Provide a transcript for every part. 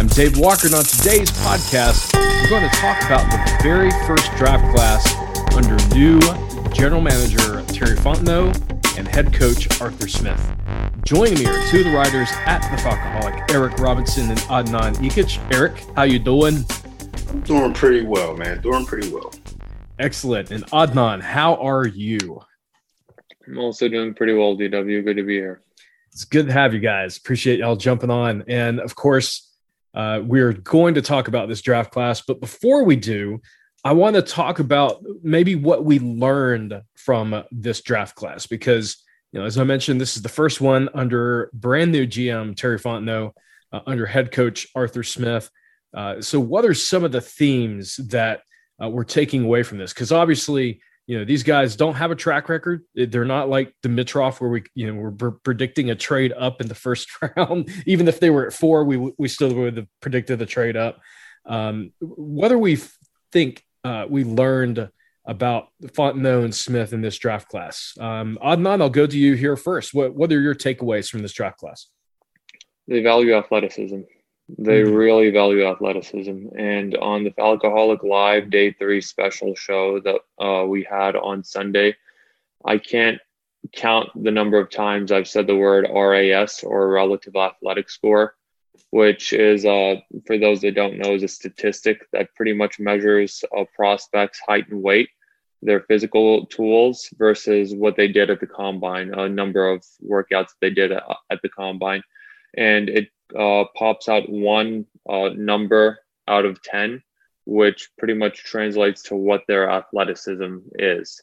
I'm Dave Walker, and on today's podcast, we're going to talk about the very first draft class under new general manager Terry Fontenot and head coach Arthur Smith. Joining me are two of the writers at the Falcoholic, Eric Robinson and Adnan Ikic. Eric, how you doing? I'm doing pretty well, man. Doing pretty well. Excellent. And Adnan, how are you? I'm also doing pretty well, DW. Good to be here. It's good to have you guys. Appreciate y'all jumping on. And of course, uh, we're going to talk about this draft class. But before we do, I want to talk about maybe what we learned from this draft class because, you know, as I mentioned, this is the first one under brand new GM Terry Fontenot, uh, under head coach Arthur Smith. Uh, so, what are some of the themes that uh, we're taking away from this? Because obviously, you know these guys don't have a track record they're not like Dimitroff where we you know we're pr- predicting a trade up in the first round even if they were at four we we still would have predicted the trade up um, whether we think uh, we learned about Fontenot and Smith in this draft class. Um, Adnan, I'll go to you here first. What what are your takeaways from this draft class? They value athleticism. They mm-hmm. really value athleticism. And on the Falcoholic Live Day 3 special show that uh, we had on Sunday, I can't count the number of times I've said the word RAS or relative athletic score, which is, uh, for those that don't know, is a statistic that pretty much measures a prospect's height and weight, their physical tools versus what they did at the combine, a number of workouts they did at the combine. And it uh, pops out one uh, number out of 10, which pretty much translates to what their athleticism is.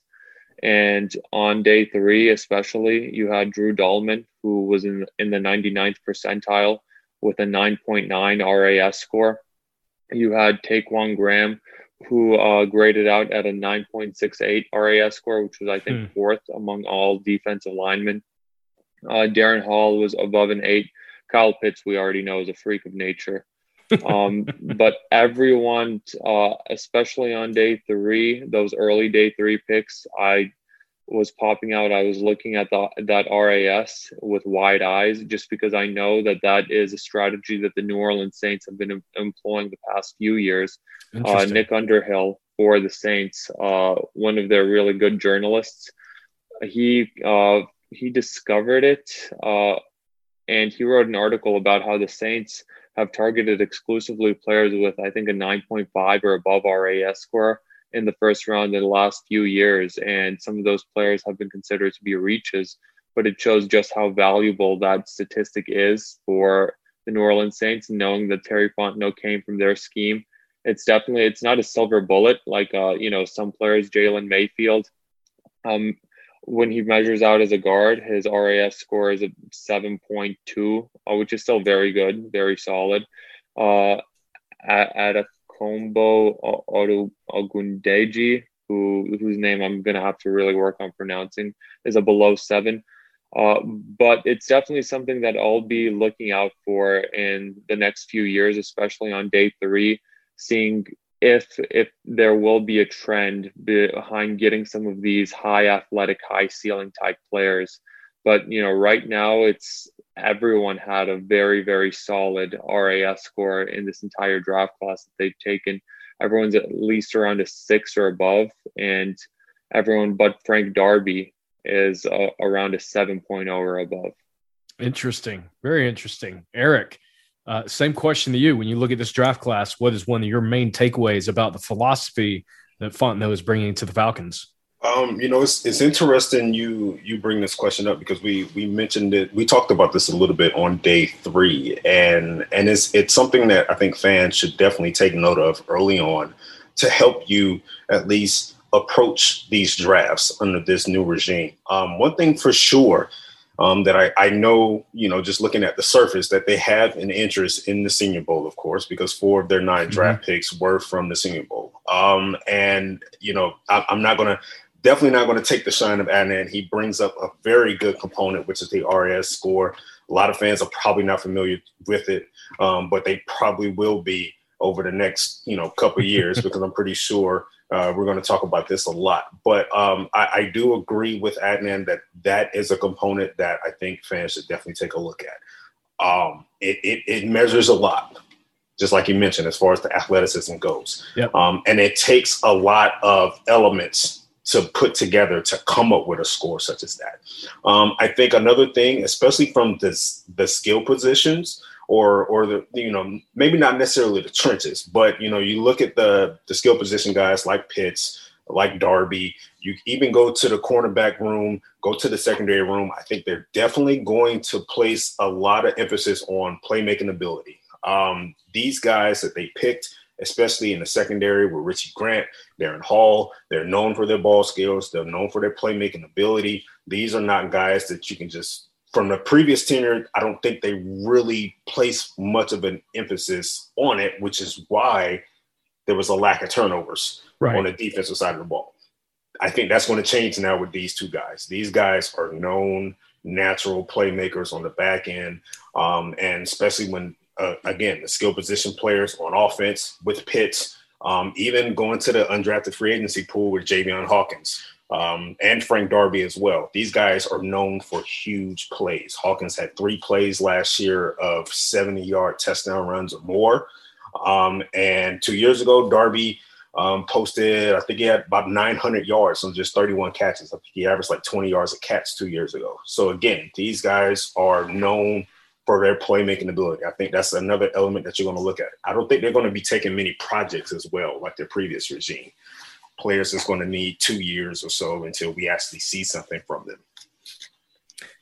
And on day three, especially, you had Drew Dalman, who was in, in the 99th percentile with a 9.9 RAS score. You had Ta'Quon Graham, who uh, graded out at a 9.68 RAS score, which was, I think, hmm. fourth among all defensive linemen. Uh, Darren Hall was above an eight Kyle Pitts, we already know, is a freak of nature. um, but everyone, uh, especially on day three, those early day three picks, I was popping out. I was looking at the, that RAS with wide eyes, just because I know that that is a strategy that the New Orleans Saints have been em- employing the past few years. Uh, Nick Underhill for the Saints, uh, one of their really good journalists, he uh, he discovered it uh, and he wrote an article about how the Saints have targeted exclusively players with, I think, a 9.5 or above RAS score in the first round in the last few years. And some of those players have been considered to be reaches, but it shows just how valuable that statistic is for the New Orleans Saints, knowing that Terry Fontenot came from their scheme. It's definitely it's not a silver bullet like uh, you know some players, Jalen Mayfield. Um, when he measures out as a guard, his RAS score is a 7.2, uh, which is still very good, very solid. Uh, at, at a combo Auto Ogundeji, who whose name I'm gonna have to really work on pronouncing, is a below seven. Uh, but it's definitely something that I'll be looking out for in the next few years, especially on day three, seeing if if there will be a trend behind getting some of these high athletic, high ceiling type players. But you know, right now it's everyone had a very very solid RAS score in this entire draft class that they've taken. Everyone's at least around a six or above, and everyone but Frank Darby is uh, around a 7.0 or above. Interesting, very interesting. Eric, uh, same question to you. When you look at this draft class, what is one of your main takeaways about the philosophy that Fontenot is bringing to the Falcons? Um, you know, it's it's interesting you you bring this question up because we we mentioned it. We talked about this a little bit on day three, and and it's it's something that I think fans should definitely take note of early on to help you at least approach these drafts under this new regime. Um, one thing for sure um, that I, I know, you know, just looking at the surface, that they have an interest in the Senior Bowl, of course, because four of their 9 mm-hmm. draft picks were from the Senior Bowl. Um, and you know, I, I'm not going to definitely not going to take the shine of Adnan. He brings up a very good component, which is the RAS score. A lot of fans are probably not familiar with it, um, but they probably will be over the next you know couple years because I'm pretty sure uh, we're going to talk about this a lot. But um, I, I, do agree with Adnan that that is a component that I think fans should definitely take a look at. Um, it, it, it measures a lot just like you mentioned, as far as the athleticism goes. Yep. Um, and it takes a lot of elements to put together to come up with a score such as that. Um, I think another thing, especially from this, the skill positions or or the you know maybe not necessarily the trenches, but you know you look at the the skill position guys like Pitts, like Darby. You even go to the cornerback room, go to the secondary room. I think they're definitely going to place a lot of emphasis on playmaking ability. Um, these guys that they picked especially in the secondary with Richie Grant, Darren Hall. They're known for their ball skills. They're known for their playmaking ability. These are not guys that you can just, from the previous tenure, I don't think they really place much of an emphasis on it, which is why there was a lack of turnovers right. on the defensive side of the ball. I think that's going to change now with these two guys. These guys are known natural playmakers on the back end, um, and especially when uh, again, the skill position players on offense with Pitts, um, even going to the undrafted free agency pool with Javian Hawkins um, and Frank Darby as well. These guys are known for huge plays. Hawkins had three plays last year of 70 yard touchdown runs or more. Um, and two years ago, Darby um, posted, I think he had about 900 yards on just 31 catches. I think he averaged like 20 yards a catch two years ago. So again, these guys are known for their playmaking ability. I think that's another element that you're going to look at. I don't think they're going to be taking many projects as well, like their previous regime. Players is going to need two years or so until we actually see something from them.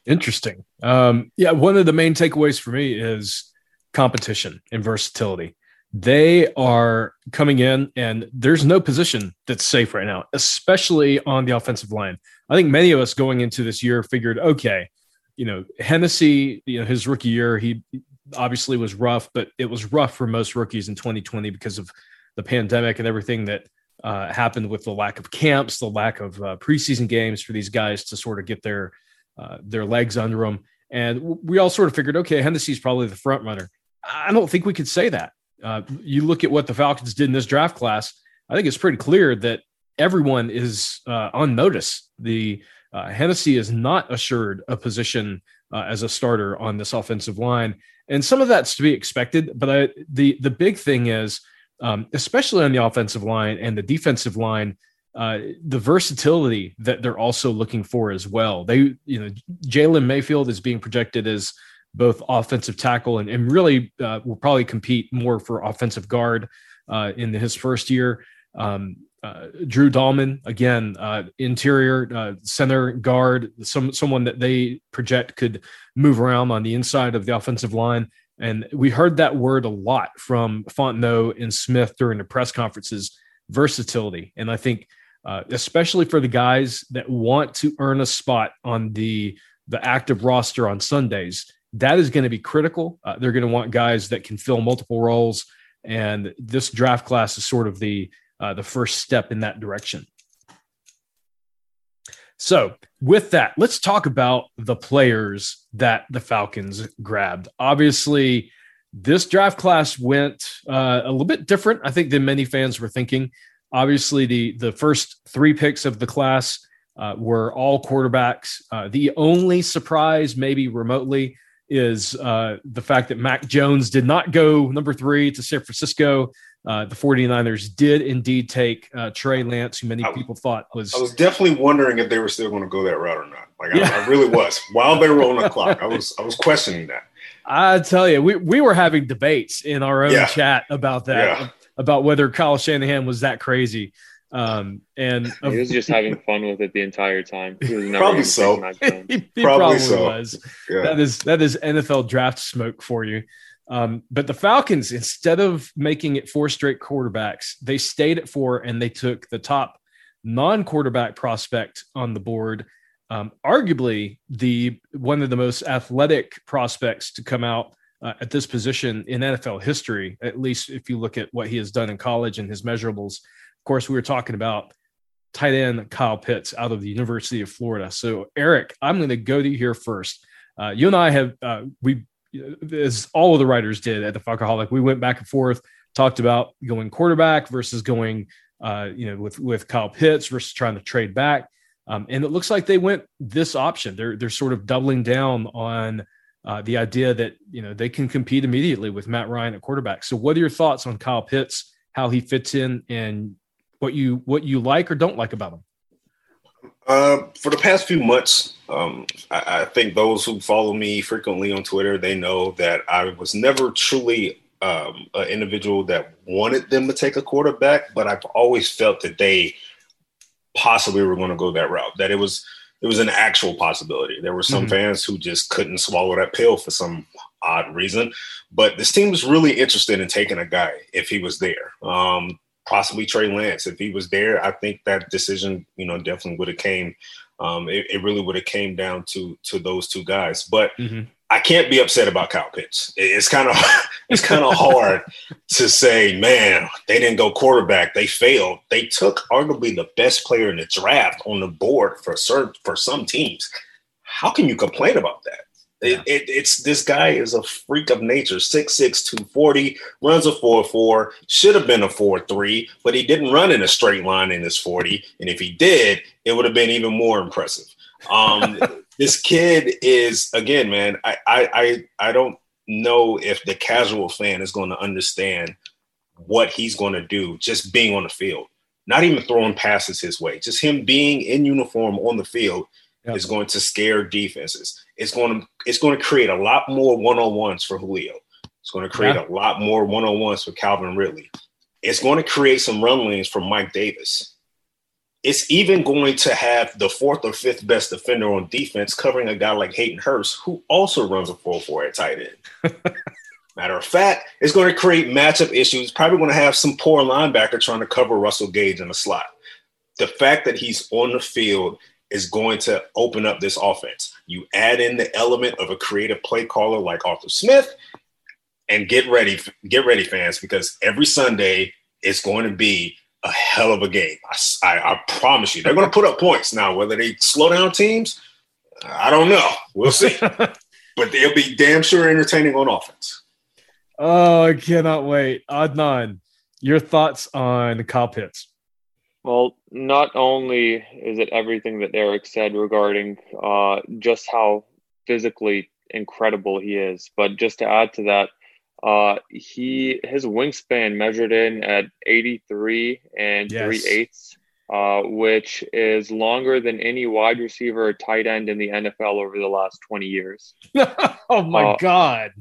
Interesting. Um, yeah, one of the main takeaways for me is competition and versatility. They are coming in, and there's no position that's safe right now, especially on the offensive line. I think many of us going into this year figured, okay, you know, Hennessy, you know, his rookie year, he obviously was rough, but it was rough for most rookies in 2020 because of the pandemic and everything that uh, happened with the lack of camps, the lack of uh, preseason games for these guys to sort of get their uh, their legs under them. And we all sort of figured, okay, Hennessy's probably the front runner. I don't think we could say that. Uh, you look at what the Falcons did in this draft class. I think it's pretty clear that everyone is uh, on notice. The uh, Hennessy is not assured a position as a starter on this offensive line, and some of that's to be expected. But I, the the big thing is, um, especially on the offensive line and the defensive line, uh, the versatility that they're also looking for as well. They, you know, Jalen Mayfield is being projected as both offensive tackle and, and really uh, will probably compete more for offensive guard uh, in his first year. Um, uh, Drew Dalman, again, uh, interior uh, center guard, some someone that they project could move around on the inside of the offensive line. And we heard that word a lot from Fontenot and Smith during the press conferences versatility. And I think, uh, especially for the guys that want to earn a spot on the, the active roster on Sundays, that is going to be critical. Uh, they're going to want guys that can fill multiple roles. And this draft class is sort of the uh, the first step in that direction. So, with that, let's talk about the players that the Falcons grabbed. Obviously, this draft class went uh, a little bit different, I think, than many fans were thinking. Obviously, the the first three picks of the class uh, were all quarterbacks. Uh, the only surprise, maybe remotely, is uh, the fact that Mac Jones did not go number three to San Francisco. Uh, the 49ers did indeed take uh, Trey Lance, who many I, people thought was. I was definitely wondering if they were still going to go that route or not. Like yeah. I, I, really was. While they were on the clock, I was I was questioning that. I tell you, we, we were having debates in our own Yeah. chat about that, Yeah. about whether Kyle Shanahan was that crazy. Um, and He was just having fun with it the entire time. He was never Probably so. he, he Probably probably, so. was. That is that is NFL draft smoke for you. Um, but the Falcons, instead of making it four straight quarterbacks, they stayed at four and they took the top non-quarterback prospect on the board. Um, arguably the one of the most athletic prospects to come out uh, at this position in NFL history, at least if you look at what he has done in college and his measurables. Of course, we were talking about tight end Kyle Pitts out of the University of Florida. So, Eric, I'm going to go to you here first. Uh, you and I have uh, we, as all of the writers did at the Falcoholic, we went back and forth, talked about going quarterback versus going, uh, you know, with with Kyle Pitts versus trying to trade back. Um, and it looks like they went this option. They're they're sort of doubling down on uh, the idea that you know they can compete immediately with Matt Ryan at quarterback. So, what are your thoughts on Kyle Pitts? How he fits in, and what you what you like or don't like about him? Uh, for the past few months, um, I, I think those who follow me frequently on Twitter, they know that I was never truly um, an individual that wanted them to take a quarterback, but I've always felt that they possibly were going to go that route. That it was it was an actual possibility. There were some Mhm. fans who just couldn't swallow that pill for some odd reason. But this team was really interested in taking a guy if he was there. Um, possibly Trey Lance. If he was there, I think that decision, you know, definitely would have came. Um, it, it really would have came down to to those two guys. But Mhm. I can't be upset about Kyle Pitts. It- It's kind of it's kind of hard to say, man, they didn't go quarterback. They failed. They took arguably the best player in the draft on the board for certain for some teams. How can you complain about that? It, it, it's this guy is a freak of nature, 6'6", 240, runs a 4-4, should have been a 4-3, but he didn't run in a straight line in his 40. And if he did, it would have been even more impressive. Um, this kid is again, man. I, I I I don't know if the casual fan is going to understand what he's going to do just being on the field. Not even throwing passes his way. Just him being in uniform on the field Yep. is going to scare defenses. It's going to it's going to create a lot more one on ones for Julio. It's going to create Yeah. a lot more one on ones for Calvin Ridley. It's going to create some run lanes for Mike Davis. It's even going to have the fourth or fifth best defender on defense covering a guy like Hayden Hurst, who also runs a 4 4 at tight end. Matter of fact, it's going to create matchup issues. Probably going to have some poor linebacker trying to cover Russell Gage in the slot. The fact that he's on the field is going to open up this offense. You add in the element of a creative play caller like Arthur Smith, and get ready, get ready, fans, because every Sunday it's going to be a hell of a game. I promise you, they're going to put up points. Now, whether they slow down teams, I don't know. We'll see. but they'll be damn sure entertaining on offense. oh, I cannot wait. Adnan, your thoughts on Kyle Pitts? Well, not only is it everything that Eric said regarding uh, just how physically incredible he is, but just to add to that, uh, he his wingspan measured in at 83 and Yes. three eighths, uh, which is longer than any wide receiver or tight end in the NFL over the last 20 years. oh my Uh, god.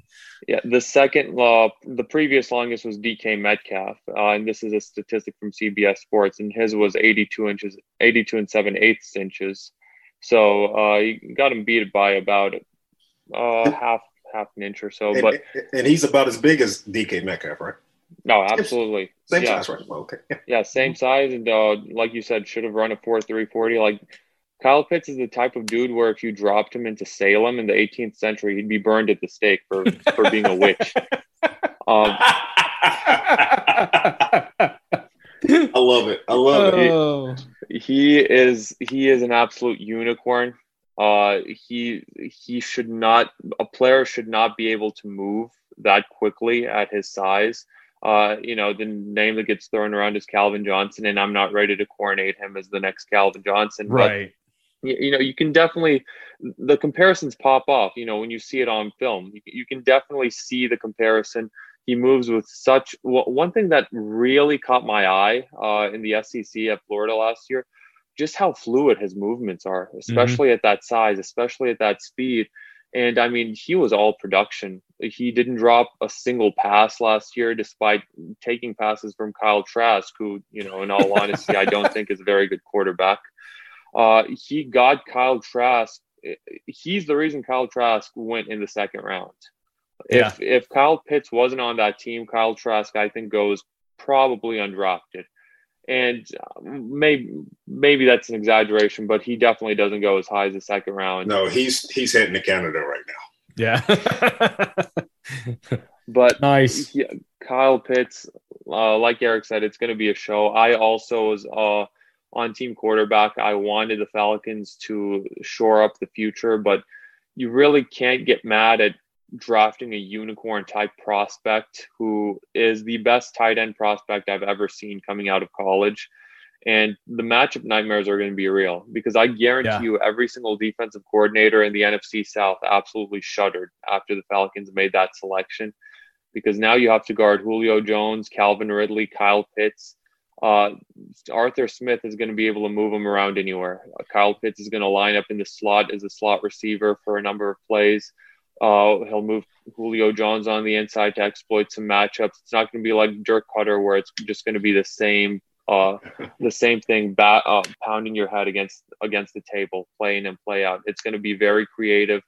Yeah, the second, law, the previous longest was DK Metcalf, uh, and this is a statistic from CBS Sports, and his was 82 inches, 82 and seven eighths inches. So uh, you got him beat by about uh, half half an inch or so. And, But and he's about as big as DK Metcalf, right? no, absolutely, Same yeah, size, right? Well, okay. yeah, same size, and uh, like you said, should have run a four three forty. Like Kyle Pitts is the type of dude where if you dropped him into Salem in the 18th century, he'd be burned at the stake for for being a witch. Um, I love it. I love it. oh, he is he is an absolute unicorn. Uh, he he should not a player should not be able to move that quickly at his size. Uh, you know, the name that gets thrown around is Calvin Johnson, and I'm not ready to coronate him as the next Calvin Johnson. but right. You, you know you can definitely the comparisons pop off you know when you see it on film. You, you can definitely see the comparison. He moves with such well, one thing that really caught my eye uh, in the sec at florida last year just how fluid his movements are especially at that size especially at that speed. And i mean he was all production. He didn't drop a single pass last year, despite taking passes from Kyle Trask, who, you know, in all honesty, I don't think is a very good quarterback. Uh, he got Kyle Trask. He's the reason Kyle Trask went in the second round. Yeah. If if Kyle Pitts wasn't on that team, Kyle Trask, I think, goes probably undrafted. And maybe maybe that's an exaggeration, but he definitely doesn't go as high as the second round. No, he's he's heading to Canada right now. Yeah. but nice. He, Kyle Pitts, uh, like Eric said, it's going to be a show. I also was uh, on team quarterback. I wanted the Falcons to shore up the future, but you really can't get mad at drafting a unicorn type prospect who is the best tight end prospect I've ever seen coming out of college. And the matchup nightmares are going to be real because I guarantee yeah. you every single defensive coordinator in the NFC South absolutely shuddered after the Falcons made that selection because now you have to guard Julio Jones, Calvin Ridley, Kyle Pitts. Uh, Arthur Smith is going to be able to move him around anywhere. Uh, Kyle Pitts is going to line up in the slot as a slot receiver for a number of plays. Uh, he'll move Julio Jones on the inside to exploit some matchups. It's not going to be like Dirk Koetter where it's just going to be the same uh, the same thing, bat, uh, pounding your head against against the table, playing and play out. It's going to be very creative.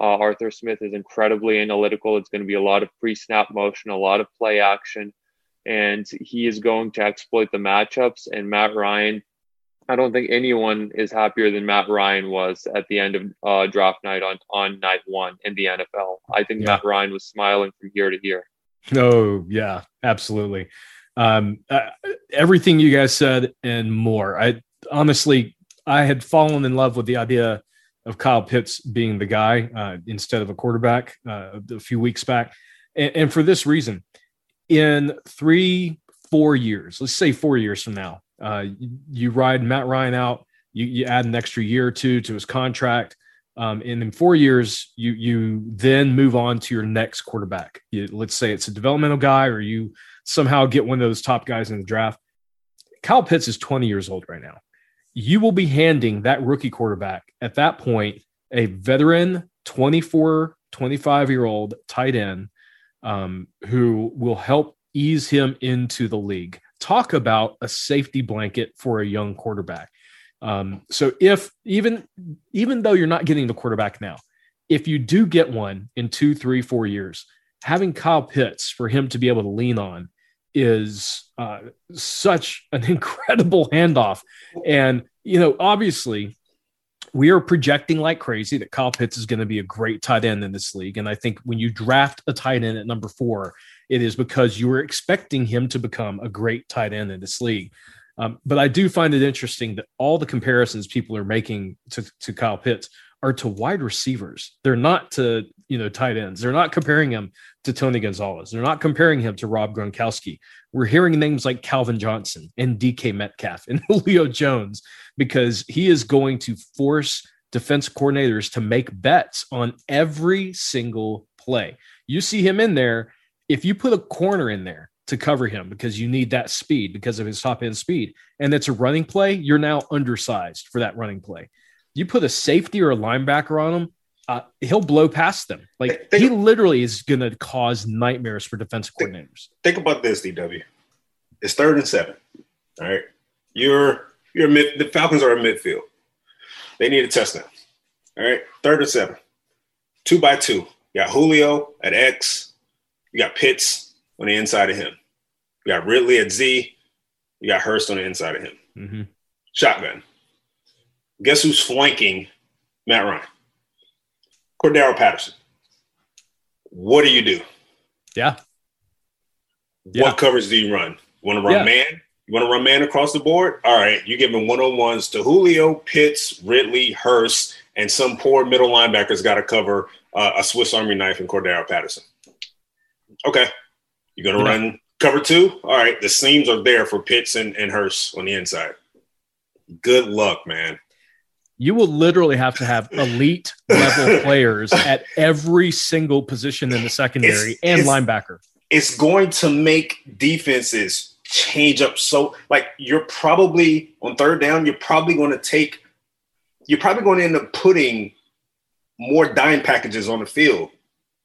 Uh, Arthur Smith is incredibly analytical. It's going to be a lot of pre-snap motion, a lot of play action, and he is going to exploit the matchups. And Matt Ryan, I don't think anyone is happier than Matt Ryan was at the end of uh, draft night on on night one in the NFL. I think yeah. Matt Ryan was smiling from ear to ear. Oh yeah, absolutely um, uh, everything you guys said and more. I honestly, I had fallen in love with the idea of Kyle Pitts being the guy uh, instead of a quarterback uh, a few weeks back, and, and, for this reason, in three, four years, let's say four years from now, uh, you, you, ride Matt Ryan out, you, you, add an extra year or two to his contract. Um, and in four years, you you then move on to your next quarterback. You, let's say it's a developmental guy, or you somehow get one of those top guys in the draft. Kyle Pitts is 20 years old right now. You will be handing that rookie quarterback at that point a veteran 24, 25 year old tight end um, who will help ease him into the league. Talk about a safety blanket for a young quarterback. Um, so if even even though you're not getting the quarterback now, if you do get one in two, three, four years, having Kyle Pitts for him to be able to lean on is uh, such an incredible handoff. And, you know, obviously, we are projecting like crazy that Kyle Pitts is going to be a great tight end in this league. And I think when you draft a tight end at number four, it is because you were expecting him to become a great tight end in this league. Um, but I do find it interesting that all the comparisons people are making to, to Kyle Pitts are to wide receivers. They're not to, you know, tight ends. They're not comparing him to Tony Gonzalez. They're not comparing him to Rob Gronkowski. We're hearing names like Calvin Johnson and DK Metcalf and Julio Jones because he is going to force defense coordinators to make bets on every single play. You see him in there. If you put a corner in there to cover him because you need that speed because of his top end speed, and it's a running play, you're now undersized for that running play you put a safety or a linebacker on him, uh, he'll blow past them. Like think, he literally is going to cause nightmares for defensive coordinators. Think about this, DW. It's third and seven. All right, you're you're mid. The Falcons are in midfield. They need a touchdown. All right, third and seven, two by two. You got Julio at X. You got Pitts on the inside of him. You got Ridley at Z. You got Hurst on the inside of him. Mm-hmm. Shotgun. Guess who's flanking Matt Ryan? Cordarrelle Patterson. What do you do? Yeah. yeah. What coverage do you run? You want to run yeah. man? You want to run man across the board? All right, you're giving one on ones to Julio, Pitts, Ridley, Hurst, and some poor middle linebackers got to cover uh, a Swiss Army knife and Cordarrelle Patterson. Okay, you're gonna yeah. run cover two. All right, the seams are there for Pitts and, and Hurst on the inside. Good luck, man you will literally have to have elite level players at every single position in the secondary it's, and it's, linebacker. It's going to make defenses change up so like you're probably on third down, you're probably going to take you're probably going to end up putting more dime packages on the field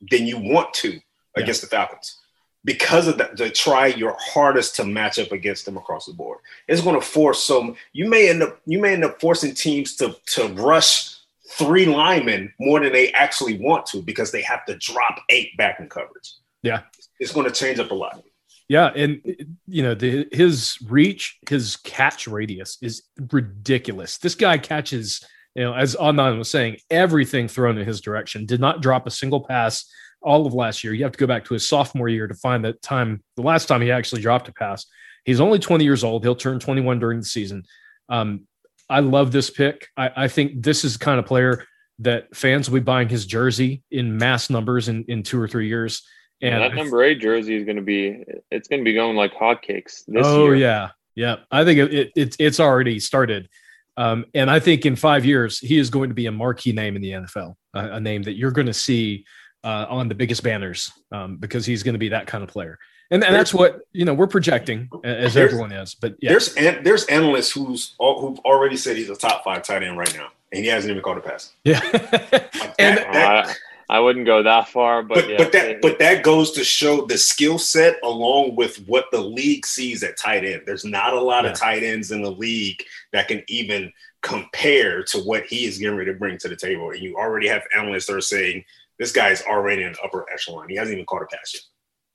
than you want to against the Falcons because of that, to try your hardest to match up against them across the board. It's going to force some. You may end up you may end up forcing teams to to rush three linemen more than they actually want to because they have to drop eight back in coverage. Yeah, it's going to change up a lot. Yeah, and you know the, his reach, his catch radius is ridiculous. This guy catches, you know, as Adnan was saying, everything thrown in his direction. Did not drop a single pass all of last year. You have to go back to his sophomore year to find that time, the last time he actually dropped a pass. He's only 20 years old. He'll turn 21 during the season. Um, I love this pick. I, I, think this is the kind of player that fans will be buying his jersey in mass numbers in, in two or three years. And that number eight jersey is going to be, it's going to be going like hotcakes this oh, year. yeah. Yeah. I think it, it, it's already started. Um, and I think in five years, he is going to be a marquee name in the NFL, a, a name that you're going to see uh, on the biggest banners um, because he's going to be that kind of player. And, and that's what you know we're projecting as everyone is. But yeah. there's there's analysts who's who've already said he's a top five tight end right now, and he hasn't even called a pass. Yeah, like and that, I, I, wouldn't go that far, but but, yeah. but that but that goes to show the skill set along with what the league sees at tight end. There's not a lot yeah. of tight ends in the league that can even compare to what he is getting ready to bring to the table. And you already have analysts that are saying this guy is already in upper echelon. He hasn't even caught a pass yet.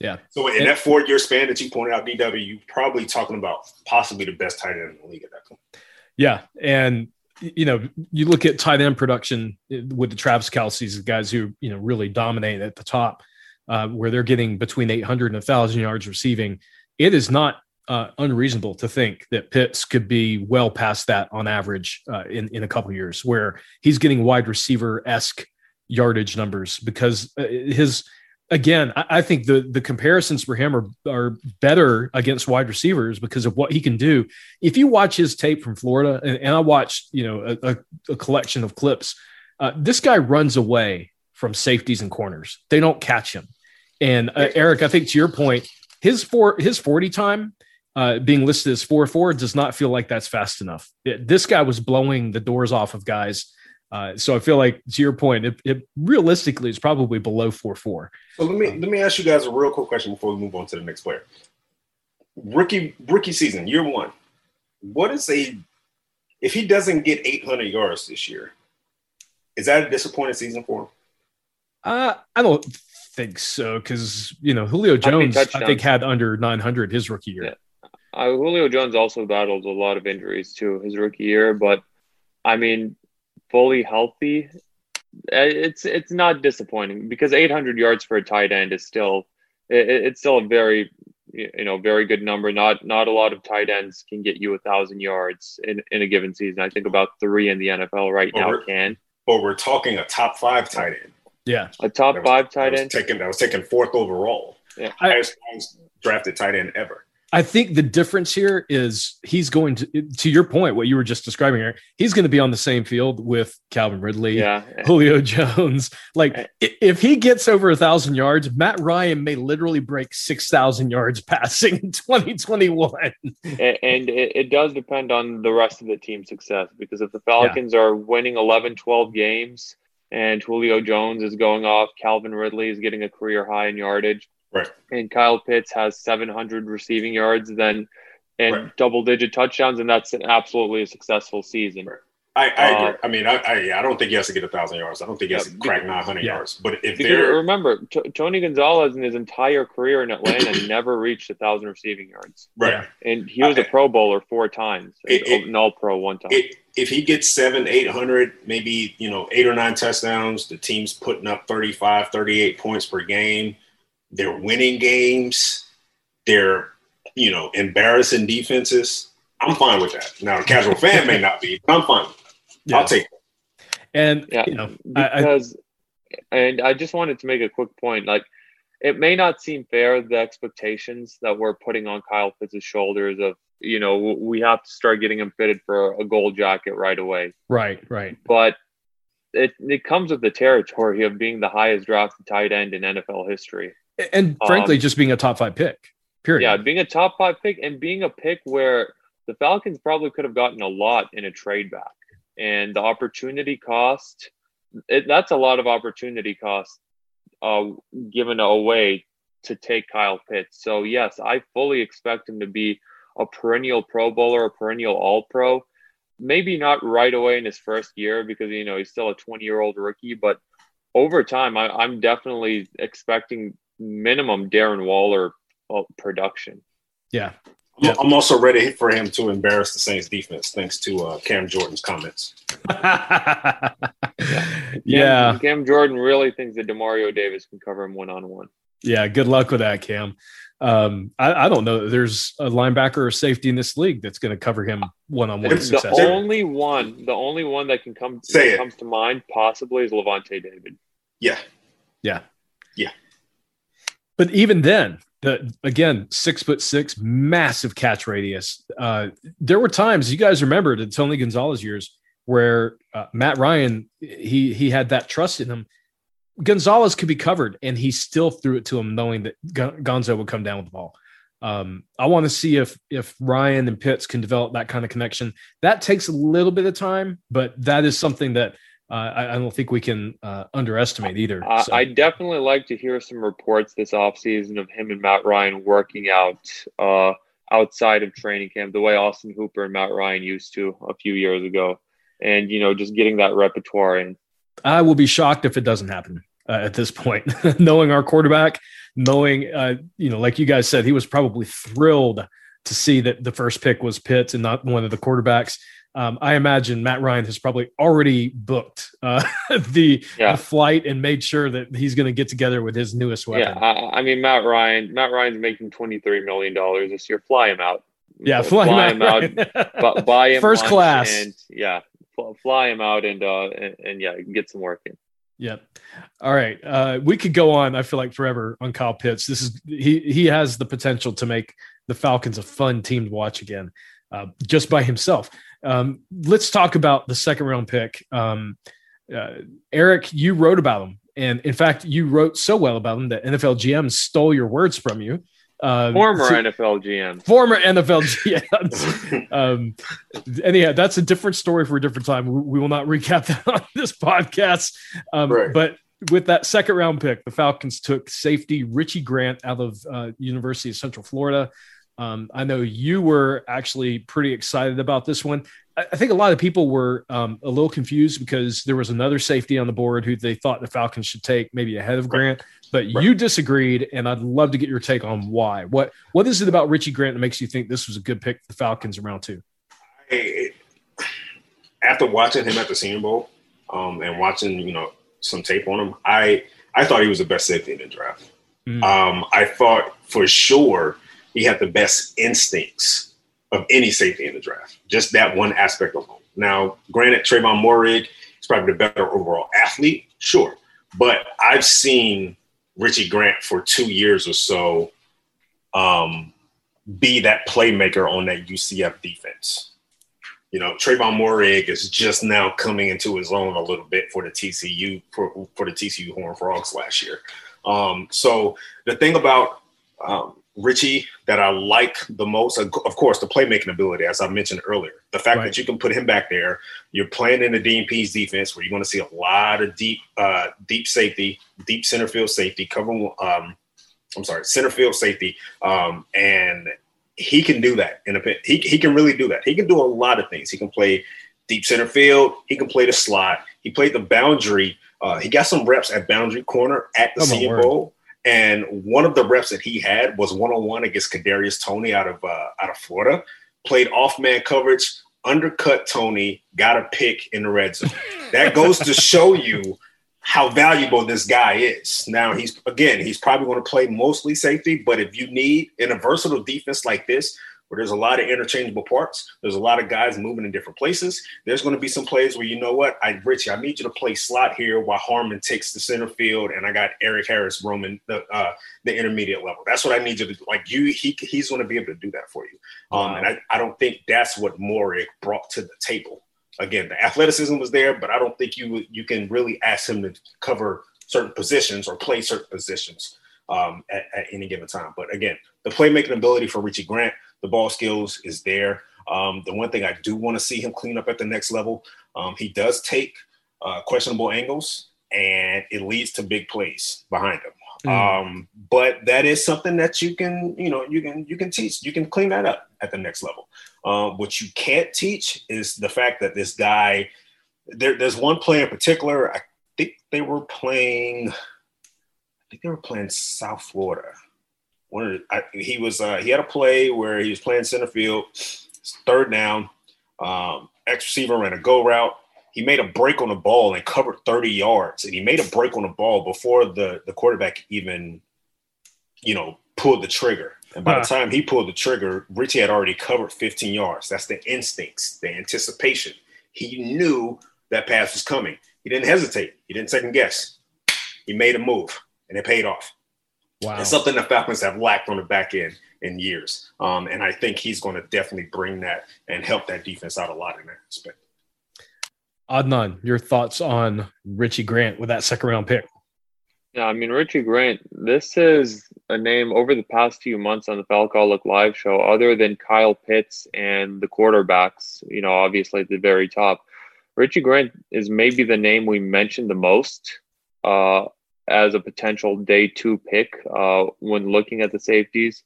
Yeah. So in that four year span that you pointed out, DW, you're probably talking about possibly the best tight end in the league at that point. Yeah. And you know, you look at tight end production with the Travis Kelce's, the guys who, you know, really dominate at the top, uh, where they're getting between 800 and 1,000 yards receiving. It is not uh, unreasonable to think that Pitts could be well past that on average uh, in, in a couple years, where he's getting wide receiver esque yardage numbers because uh, his again, I, think the the comparisons for him are are better against wide receivers because of what he can do. If you watch his tape from Florida, and, and I watched you know a, a, a collection of clips, uh, this guy runs away from safeties and corners. They don't catch him. And uh, Eric, I think to your point, his four his forty time. Uh, being listed as 4 4 does not feel like that's fast enough. It, this guy was blowing the doors off of guys uh, so I feel like to your point, it, it realistically is probably below four four. So let me let me ask you guys a real quick question before we move on to the next player. Rookie rookie season, year one. What is a if he doesn't get 800 yards this year? Is that a disappointing season for him? Uh, I don't think so because you know Julio Jones I think had under 900 his rookie year. Yeah. Uh, Julio Jones also battled a lot of injuries too his rookie year, but I mean fully healthy, eh, it's it's not disappointing because 800 yards for a tight end is still it, it's still a very you know very good number. Not not a lot of tight ends can get you a thousand yards in, in a given season. I think about three in the NFL right but now can. But we're talking a top five tight end. Yeah, a top five tight end. Taken, I was taken fourth overall. Yeah, highest, highest drafted tight end ever. I think the difference here is he's going to, to your point, what you were just describing here, he's going to be on the same field with Calvin Ridley, yeah. Julio Jones. Like if he gets over a thousand yards, Matt Ryan may literally break 6,000 yards passing in 2021. And it does depend on the rest of the team's success because if the Falcons yeah. are winning 11, 12 games and Julio Jones is going off, Calvin Ridley is getting a career high in yardage Right. And Kyle Pitts has 700 receiving yards, then and right. double digit touchdowns, and that's an absolutely a successful season. Right. I, I uh, agree. I mean, I, I, I don't think he has to get a thousand yards. I don't think he has yeah, to crack nine hundred yeah. yards. But if they remember, T- Tony Gonzalez in his entire career in Atlanta never reached a thousand receiving yards. Right, and he was I, a Pro Bowler four times, it, it, an All Pro one time. It, if he gets seven, eight hundred, maybe you know eight or nine touchdowns, the team's putting up 35, 38 points per game they're winning games. They're, you know, embarrassing defenses. I'm fine with that. Now, a casual fan may not be, but I'm fine. Yeah. I'll take it. And, yeah, you know, because, I, I, and I just wanted to make a quick point. Like, it may not seem fair the expectations that we're putting on Kyle Pitts' shoulders of you know we have to start getting him fitted for a gold jacket right away. Right, right. But it it comes with the territory of being the highest drafted tight end in NFL history and frankly, um, just being a top five pick. Period. Yeah, being a top five pick and being a pick where the Falcons probably could have gotten a lot in a trade back, and the opportunity cost. It, that's a lot of opportunity cost uh, given away to take Kyle Pitts. So yes, I fully expect him to be a perennial Pro Bowler, a perennial All Pro. Maybe not right away in his first year because you know he's still a 20 year old rookie, but over time, I, I'm definitely expecting minimum Darren Waller uh, production. Yeah. Yeah. I'm also ready for him to embarrass the Saints defense, thanks to uh, Cam Jordan's comments. yeah. Cam, Cam, Jordan really thinks that Demario Davis can cover him one on one. Yeah. Good luck with that, Cam. Um, I, I, don't know. There's a linebacker or safety in this league that's going to cover him one on one. The only one, the only one that can come Say that comes to mind possibly is Lavonte David. Yeah. Yeah. Yeah. But even then, the again six foot six, massive catch radius. Uh, there were times you guys remember the Tony Gonzalez years where uh, Matt Ryan he he had that trust in him. Gonzalez could be covered, and he still threw it to him, knowing that Gonzo would come down with the ball. Um, I want to see if if Ryan and Pitts can develop that kind of connection. That takes a little bit of time, but that is something that uh, I, I, don't think we can uh, underestimate either. So. I definitely like to hear some reports this offseason of him and Matt Ryan working out uh, outside of training camp, the way Austin Hooper and Matt Ryan used to a few years ago, and you know just getting that repertoire in. I will be shocked if it doesn't happen uh, at this point. knowing our quarterback, knowing uh, you know, like you guys said, he was probably thrilled to see that the first pick was Pitts and not one of the quarterbacks um, I imagine Matt Ryan has probably already booked uh, the, yeah. the, flight and made sure that he's going to get together with his newest weapon. Yeah, I, I, mean Matt Ryan. Matt Ryan's making twenty three million dollars this year. Fly him out. Yeah, fly, fly him out. out buy him first class. And yeah, fly him out and uh and, and yeah, get some work in. Yep. All right. Uh, we could go on. I feel like forever on Kyle Pitts. This is he. He has the potential to make the Falcons a fun team to watch again, uh, just by himself. Um, let's talk about the second round pick. Um, uh, Eric, you wrote about him. And in fact, you wrote so well about him that NFL GM stole your words from you. Um, former NFL GM. Former NFL GM. um, anyhow, that's a different story for a different time. We, we will not recap that on this podcast. Um, right. But with that second round pick, the Falcons took safety Richie Grant out of uh, University of Central Florida. Um, I know you were actually pretty excited about this one. I, I think a lot of people were um, a little confused because there was another safety on the board who they thought the Falcons should take maybe ahead of Grant, but right. you disagreed, and I'd love to get your take on why. What what is it about Richie Grant that makes you think this was a good pick for the Falcons in round two? after watching him at the Senior Bowl um, and watching you know some tape on him, I I thought he was the best safety in the draft. Mm. Um, I thought for sure he had the best instincts of any safety in the draft. Just that one aspect alone. Now, granted, Trevon Moehrig is probably the better overall athlete, sure, but I've seen Richie Grant for two years or so um, be that playmaker on that UCF defense. You know, Trevon Moehrig is just now coming into his own a little bit for the TCU for, for the TCU Horned Frogs last year. Um, so the thing about um, Richie that I like the most, of course, the playmaking ability, as I mentioned earlier. The fact right. that you can put him back there, you're playing in the DMP's defense where you're going to see a lot of deep, uh, deep safety, deep center field safety, covering. Um, I'm sorry, center field safety, um, and he can do that in a. He he can really do that. He can do a lot of things. He can play deep center field. He can play the slot. He played the boundary. Uh, he got some reps at boundary corner at the Senior Bowl. And one of the reps that he had was one on one against Kadarius Toney out of uh, out of Florida. Played off man coverage, undercut Toney, got a pick in the red zone. that goes to show you how valuable this guy is. Now he's again, he's probably going to play mostly safety, but if you need in a versatile defense like this, where there's a lot of interchangeable parts. There's a lot of guys moving in different places. There's going to be some plays where you know what, I Richie, I need you to play slot here while Harmon takes the center field, and I got Erik Harris roaming the uh, the intermediate level. That's what I need you to do. Like you, he he's going to be able to do that for you. Um, and I, I don't think that's what Moehrig brought to the table. Again, the athleticism was there, but I don't think you you can really ask him to cover certain positions or play certain positions um, at, at any given time. But again, the playmaking ability for Richie Grant the ball skills is there. Um, the one thing I do want to see him clean up at the next level, um, he does take uh, questionable angles and it leads to big plays behind him. Mm. Um, but that is something that you can, you know, you can you can teach. You can clean that up at the next level. Uh, what you can't teach is the fact that this guy. There, there's one player in particular. I think they were playing. I think they were playing South Florida. One of the, I, he was uh, he had a play where he was playing center field, third down. Um, X receiver ran a go route he made a break on the ball and covered 30 yards. And he made a break on the ball before the, the quarterback even, you know, pulled the trigger. And by the time he pulled the trigger, Richie had already covered 15 yards. That's the instincts, the anticipation. He knew that pass was coming. He didn't hesitate. He didn't second guess. He made a move, and it paid off. Wow. It's something the Falcons have lacked on the back end in years. Um, and I think he's going to definitely bring that and help that defense out a lot in that respect. Adnan, your thoughts on Richie Grant with that second round pick? Yeah, I mean Richie Grant. This is a name over the past few months on the Falcoholic Live show, other than Kyle Pitts and the quarterbacks. You know, obviously at the very top, Richie Grant is maybe the name we mentioned the most uh, as a potential day two pick uh, when looking at the safeties.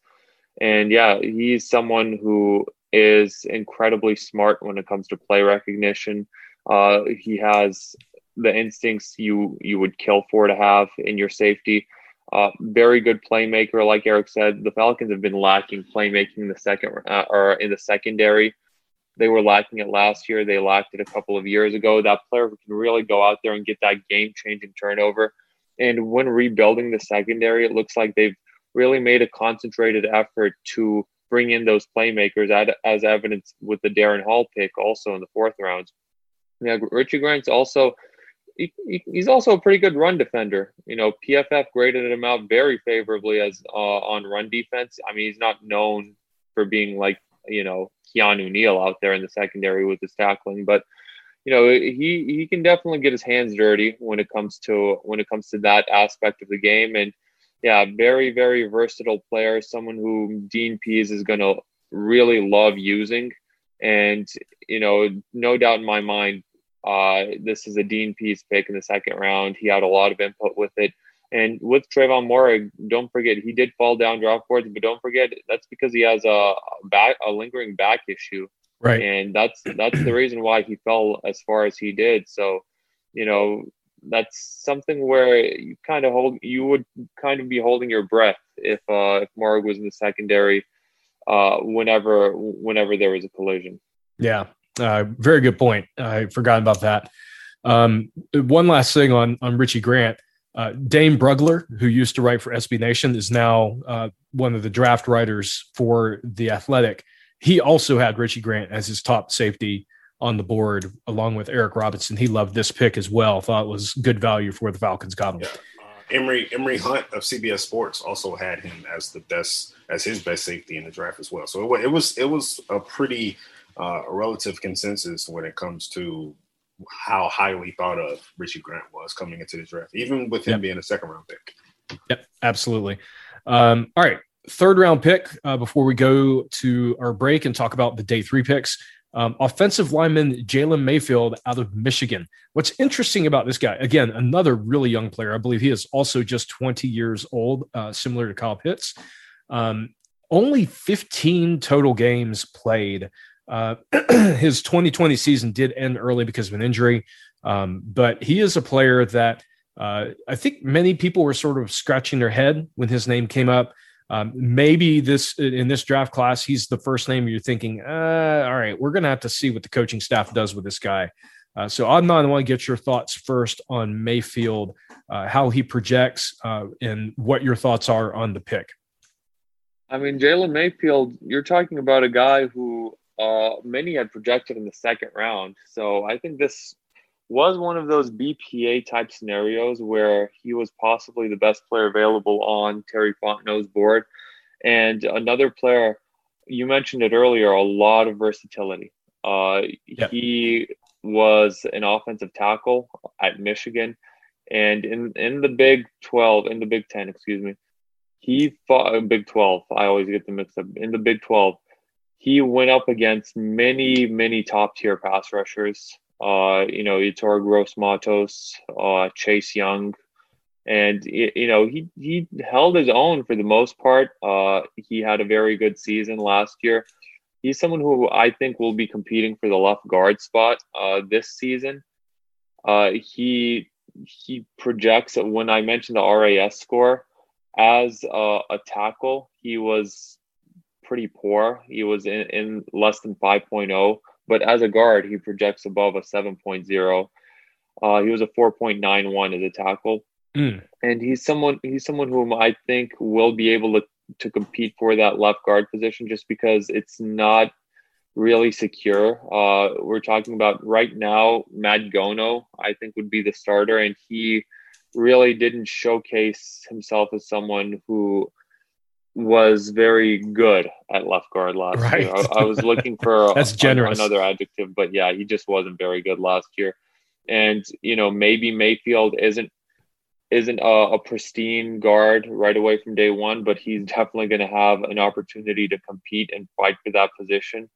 And yeah, he's someone who is incredibly smart when it comes to play recognition. Uh, he has the instincts you you would kill for to have in your safety. Uh, very good playmaker, like Eric said. The Falcons have been lacking playmaking in the second uh, or in the secondary. They were lacking it last year. They lacked it a couple of years ago. That player who can really go out there and get that game-changing turnover. And when rebuilding the secondary, it looks like they've really made a concentrated effort to bring in those playmakers, as evidence with the Darren Hall pick, also in the fourth round. Yeah, Richie Grant's also he, he's also a pretty good run defender. You know, PFF graded him out very favorably as uh, on run defense. I mean, he's not known for being like you know Keanu Neal out there in the secondary with his tackling, but you know he he can definitely get his hands dirty when it comes to when it comes to that aspect of the game. And yeah, very very versatile player, someone who Dean Pees is going to really love using. And you know, no doubt in my mind, uh, this is a Dean Pees pick in the second round. He had a lot of input with it. And with Trevon Moehrig, don't forget he did fall down draft boards, but don't forget that's because he has a back a lingering back issue. Right. And that's that's the reason why he fell as far as he did. So, you know, that's something where you kind of hold you would kind of be holding your breath if uh if Moehrig was in the secondary uh whenever whenever there was a collision. Yeah, uh, very good point. I forgot about that. Um, one last thing on on Richie Grant. Uh, Dane Brugler, who used to write for SB Nation, is now uh, one of the draft writers for the Athletic. He also had Richie Grant as his top safety on the board, along with Eric Robinson. He loved this pick as well. Thought it was good value for the Falcons got him. Yeah. Uh, Emory Emory Hunt of CBS Sports also had him as the best as his best safety in the draft as well. So it, it was it was a pretty uh, a relative consensus when it comes to how highly thought of Richie Grant was coming into the draft, even with him yep. being a second round pick. Yep, absolutely. Um, all right, third round pick uh, before we go to our break and talk about the day three picks. Um, offensive lineman Jalen Mayfield out of Michigan. What's interesting about this guy, again, another really young player. I believe he is also just 20 years old, uh, similar to Kyle Pitts. Um, only 15 total games played uh, his 2020 season did end early because of an injury, um, but he is a player that uh, I think many people were sort of scratching their head when his name came up. Um, maybe this in this draft class, he's the first name you're thinking. Uh, all right, we're going to have to see what the coaching staff does with this guy. Uh, so, Adnan, I want to get your thoughts first on Mayfield, uh, how he projects, uh, and what your thoughts are on the pick. I mean, Jalen Mayfield, you're talking about a guy who uh, many had projected in the second round. So I think this was one of those BPA type scenarios where he was possibly the best player available on Terry Fontenot's board. And another player, you mentioned it earlier, a lot of versatility. Uh. He was an offensive tackle at Michigan. And in, in the Big 12, in the Big 10, excuse me, he fought in Big 12. I always get them mixed up. In the Big 12, he went up against many, many top tier pass rushers. Uh, you know, Yetur Gross Matos, uh, Chase Young, and you know he he held his own for the most part. Uh, he had a very good season last year. He's someone who I think will be competing for the left guard spot uh, this season. Uh, he he projects when I mentioned the RAS score as a, a tackle, he was pretty poor. He was in, in less than 5.0, but as a guard, he projects above a 7.0. Uh, he was a 4.91 as a tackle. Mm. And he's someone he's someone whom I think will be able to to compete for that left guard position just because it's not really secure. Uh, we're talking about right now, Matt Gono, I think would be the starter, and he really didn't showcase himself as someone who was very good at left guard last right. year. I, I, was looking for that's generous. another adjective, but yeah, he just wasn't very good last year. And you know, maybe Mayfield isn't isn't a, a pristine guard right away from day one, but he's definitely going to have an opportunity to compete and fight for that position.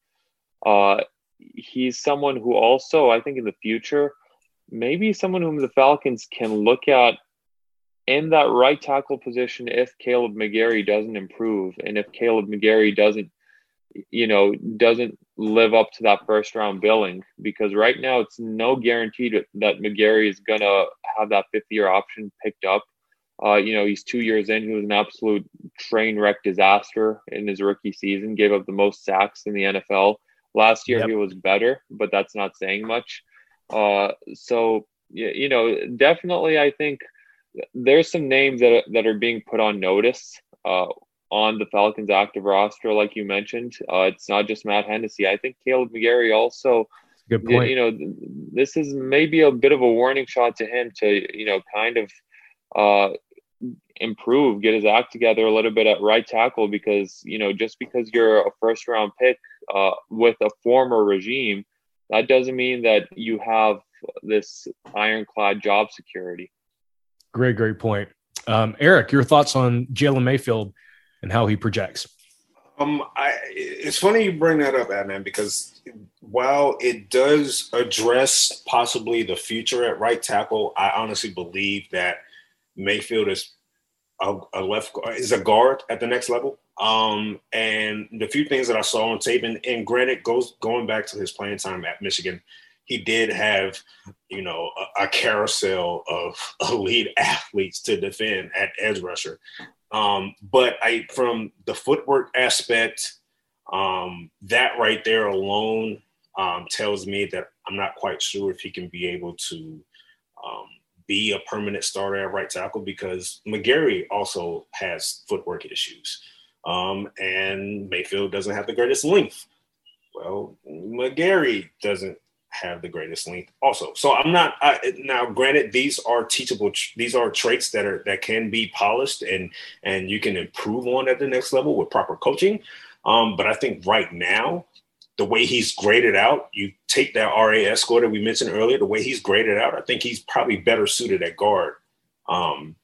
Uh, he's someone who also, I think, in the future maybe someone whom the Falcons can look at in that right tackle position if Kaleb McGary doesn't improve and if Kaleb McGary doesn't you know doesn't live up to that first round billing because right now it's no guarantee that, McGary is gonna have that fifth year option picked up. Uh, you know, he's two years in. He was an absolute train wreck disaster in his rookie season. Gave up the most sacks in the NFL. Last year yep. he was better, but that's not saying much. Uh, so you know, definitely, I think there's some names that are, that are being put on notice uh, on the Falcons active roster, like you mentioned. Uh, it's not just Matt Hennessy. I think Kaleb McGary also. Good point. You know, this is maybe a bit of a warning shot to him to you know kind of uh, improve, get his act together a little bit at right tackle because you know just because you're a first round pick uh, with a former regime that doesn't mean that you have this ironclad job security. Great, great point. Um, Eric, your thoughts on Jalen Mayfield and how he projects? Um, I, it's funny you bring that up, Adnan, because while it does address possibly the future at right tackle, I honestly believe that Mayfield is a, a left is a guard at the next level. Um, and the few things that I saw on tape, and, and granted, goes going back to his playing time at Michigan, he did have, you know, a, a carousel of elite athletes to defend at edge rusher. Um, but I, from the footwork aspect, um, that right there alone um, tells me that I'm not quite sure if he can be able to um, be a permanent starter at right tackle because McGary also has footwork issues. Um, and Mayfield doesn't have the greatest length. Well, McGary doesn't have the greatest length also. So I'm not I, now. Granted, these are teachable. These are traits that are that can be polished and and you can improve on at the next level with proper coaching. Um, but I think right now, the way he's graded out, you take that RAS score that we mentioned earlier. The way he's graded out, I think he's probably better suited at guard. Um,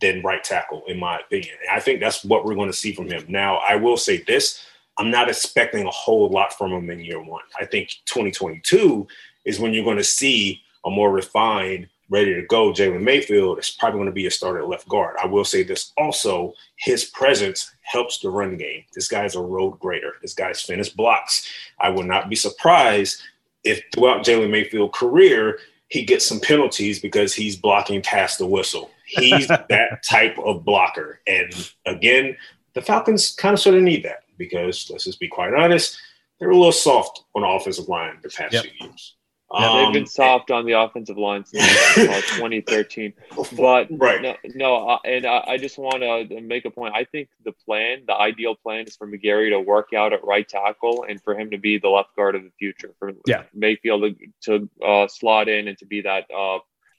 than right tackle, in my opinion. And I think that's what we're going to see from him. Now, I will say this I'm not expecting a whole lot from him in year one. I think 2022 is when you're going to see a more refined, ready to go Jalen Mayfield. It's probably going to be a starter left guard. I will say this also his presence helps the run game. This guy's a road grader. This guy's finished blocks. I would not be surprised if throughout Jalen Mayfield's career, he gets some penalties because he's blocking past the whistle. He's that type of blocker. And again, the Falcons kind of sort of need that because let's just be quite honest, they're a little soft on the offensive line the past yep. few years. Yeah, they've been um, soft on the offensive line since uh, 2013. But right. no, no uh, and I, I just want to make a point. I think the plan, the ideal plan, is for McGary to work out at right tackle and for him to be the left guard of the future. For yeah. Mayfield to, to uh, slot in and to be that uh,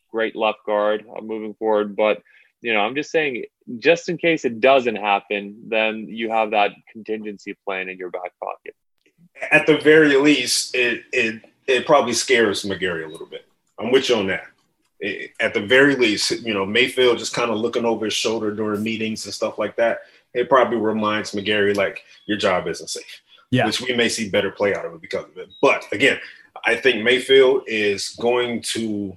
great left guard uh, moving forward. But you know, I'm just saying, just in case it doesn't happen, then you have that contingency plan in your back pocket. At the very least, it it it probably scares McGary a little bit. I'm with you on that. It, at the very least, you know, Mayfield just kind of looking over his shoulder during meetings and stuff like that. It probably reminds McGary like your job isn't safe. Yeah. Which we may see better play out of it because of it. But again, I think Mayfield is going to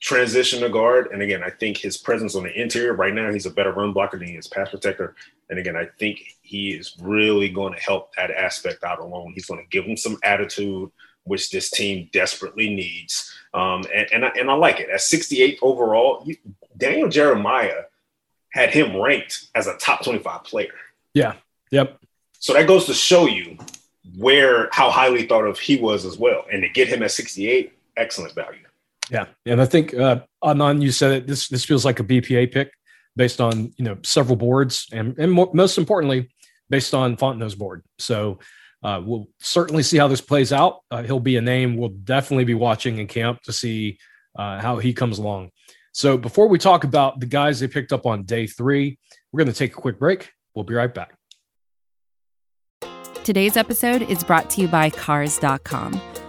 transition to guard. And again, I think his presence on the interior right now, he's a better run blocker than he is pass protector. And again, I think he is really going to help that aspect out alone. He's going to give him some attitude, which this team desperately needs. Um, and, and, I, and I like it. At 68 overall, you, Daniel Jeremiah had him ranked as a top 25 player. Yeah. Yep. So that goes to show you where how highly thought of he was as well. And to get him at 68, excellent value. Yeah, and I think uh, Adnan, you said it. This this feels like a BPA pick based on you know several boards, and and most importantly, based on Fontenot's board. So uh, we'll certainly see how this plays out. Uh, he'll be a name we'll definitely be watching in camp to see uh, how he comes along. So before we talk about the guys they picked up on day three, we're going to take a quick break. We'll be right back. Today's episode is brought to you by Cars.com.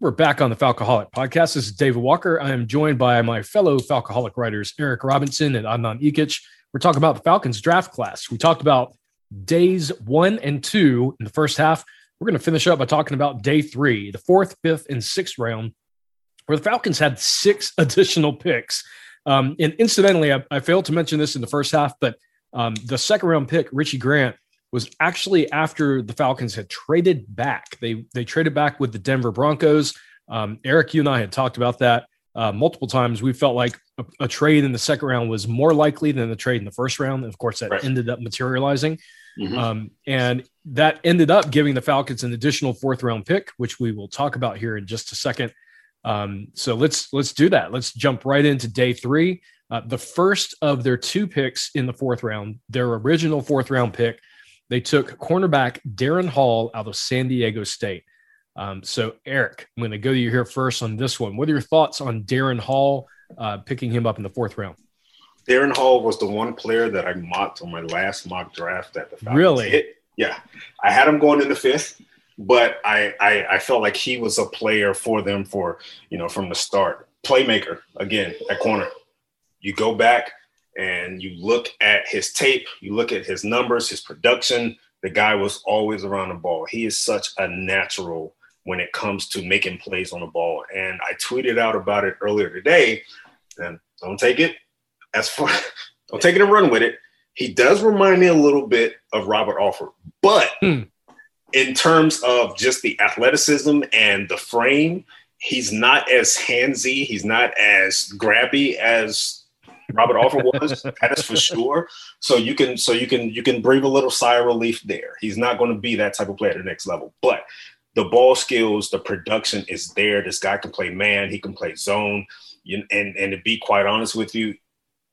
We're back on the Falcoholic podcast. This is David Walker. I am joined by my fellow Falcoholic writers, Eric Robinson and Adnan Ikic. We're talking about the Falcons draft class. We talked about days one and two in the first half. We're going to finish up by talking about day three, the fourth, fifth, and sixth round, where the Falcons had six additional picks. Um, and incidentally, I, I, failed to mention this in the first half, but um, the second round pick, Richie Grant, was actually after the Falcons had traded back. They they traded back with the Denver Broncos. Um, Eric, you and I had talked about that uh, multiple times. We felt like a, a, trade in the second round was more likely than the trade in the first round. And of course, that right. ended up materializing. Mm-hmm. Um, and that ended up giving the Falcons an additional fourth round pick, which we will talk about here in just a second. Um, so let's let's do that. Let's jump right into day three. Uh, the first of their two picks in the fourth round, their original fourth round pick they took cornerback Darren Hall out of San Diego State. Um, so, Eric, I'm going to go to you here first on this one. What are your thoughts on Darren Hall uh, picking him up in the fourth round? Darren Hall was the one player that I mocked on my last mock draft at the Falcons really hit. Yeah, I had him going in the fifth, but I, I I felt like he was a player for them for you know from the start. Playmaker again at corner. You go back and you look at his tape, you look at his numbers, his production, the guy was always around the ball. He is such a natural when it comes to making plays on the ball. And I tweeted out about it earlier today. And don't take it as far, don't take it and run with it. He does remind me a little bit of Robert Alford, but hmm. in terms of just the athleticism and the frame, he's not as handsy, he's not as grabby as Robert Alford was. that is for sure. So you can so you can you can breathe a little sigh of relief there. He's not going to be that type of player at the next level, but the ball skills, the production is there. This guy can play man. He can play zone. And and to be quite honest with you,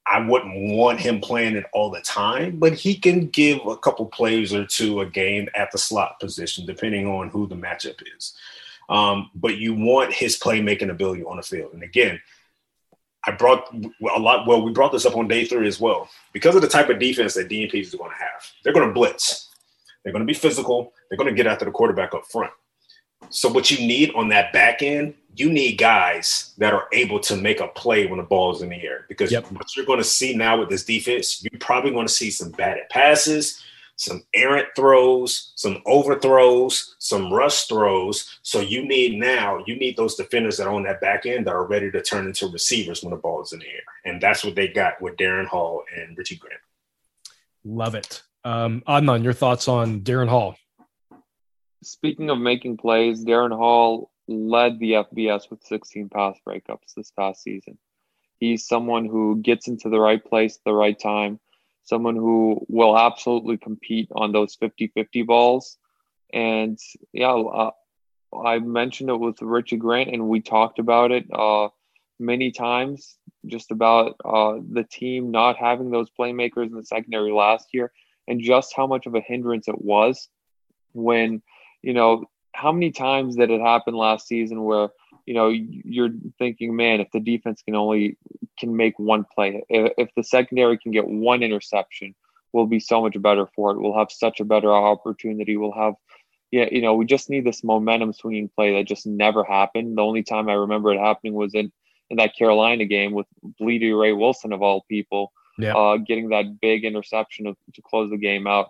I wouldn't want him playing it all the time, but he can give a couple plays or two a game at the slot position, depending on who the matchup is. Um, but you want his playmaking ability on the field. And again, I brought a lot. Well, we brought this up on day three as well. Because of the type of defense that Dean Pees is going to have, they're going to blitz. They're going to be physical. They're going to get after the quarterback up front. So, what you need on that back end, you need guys that are able to make a play when the ball is in the air. Because yep. what you're going to see now with this defense, you're probably going to see some batted passes some errant throws, some overthrows, some rush throws. So you need now, you need those defenders that are on that back end that are ready to turn into receivers when the ball is in the air. And that's what they got with Darren Hall and Richie Grant. Love it. Um, Adnan, your thoughts on Darren Hall? Speaking of making plays, Darren Hall led the FBS with 16 pass breakups this past season. He's someone who gets into the right place at the right time someone who will absolutely compete on those 50 50 balls. And yeah, uh, I mentioned it with Richie Grant, and we talked about it uh, many times just about uh, the team not having those playmakers in the secondary last year and just how much of a hindrance it was when, you know, how many times did it happen last season where you know you're thinking, man, if the defense can only can make one play, if, if the secondary can get one interception, we'll be so much better for it. We'll have such a better opportunity. We'll have yeah, you know, we just need this momentum swinging play that just never happened. The only time I remember it happening was in in that Carolina game with Blidi Wreh-Wilson of all people, yeah. uh, getting that big interception to, to close the game out.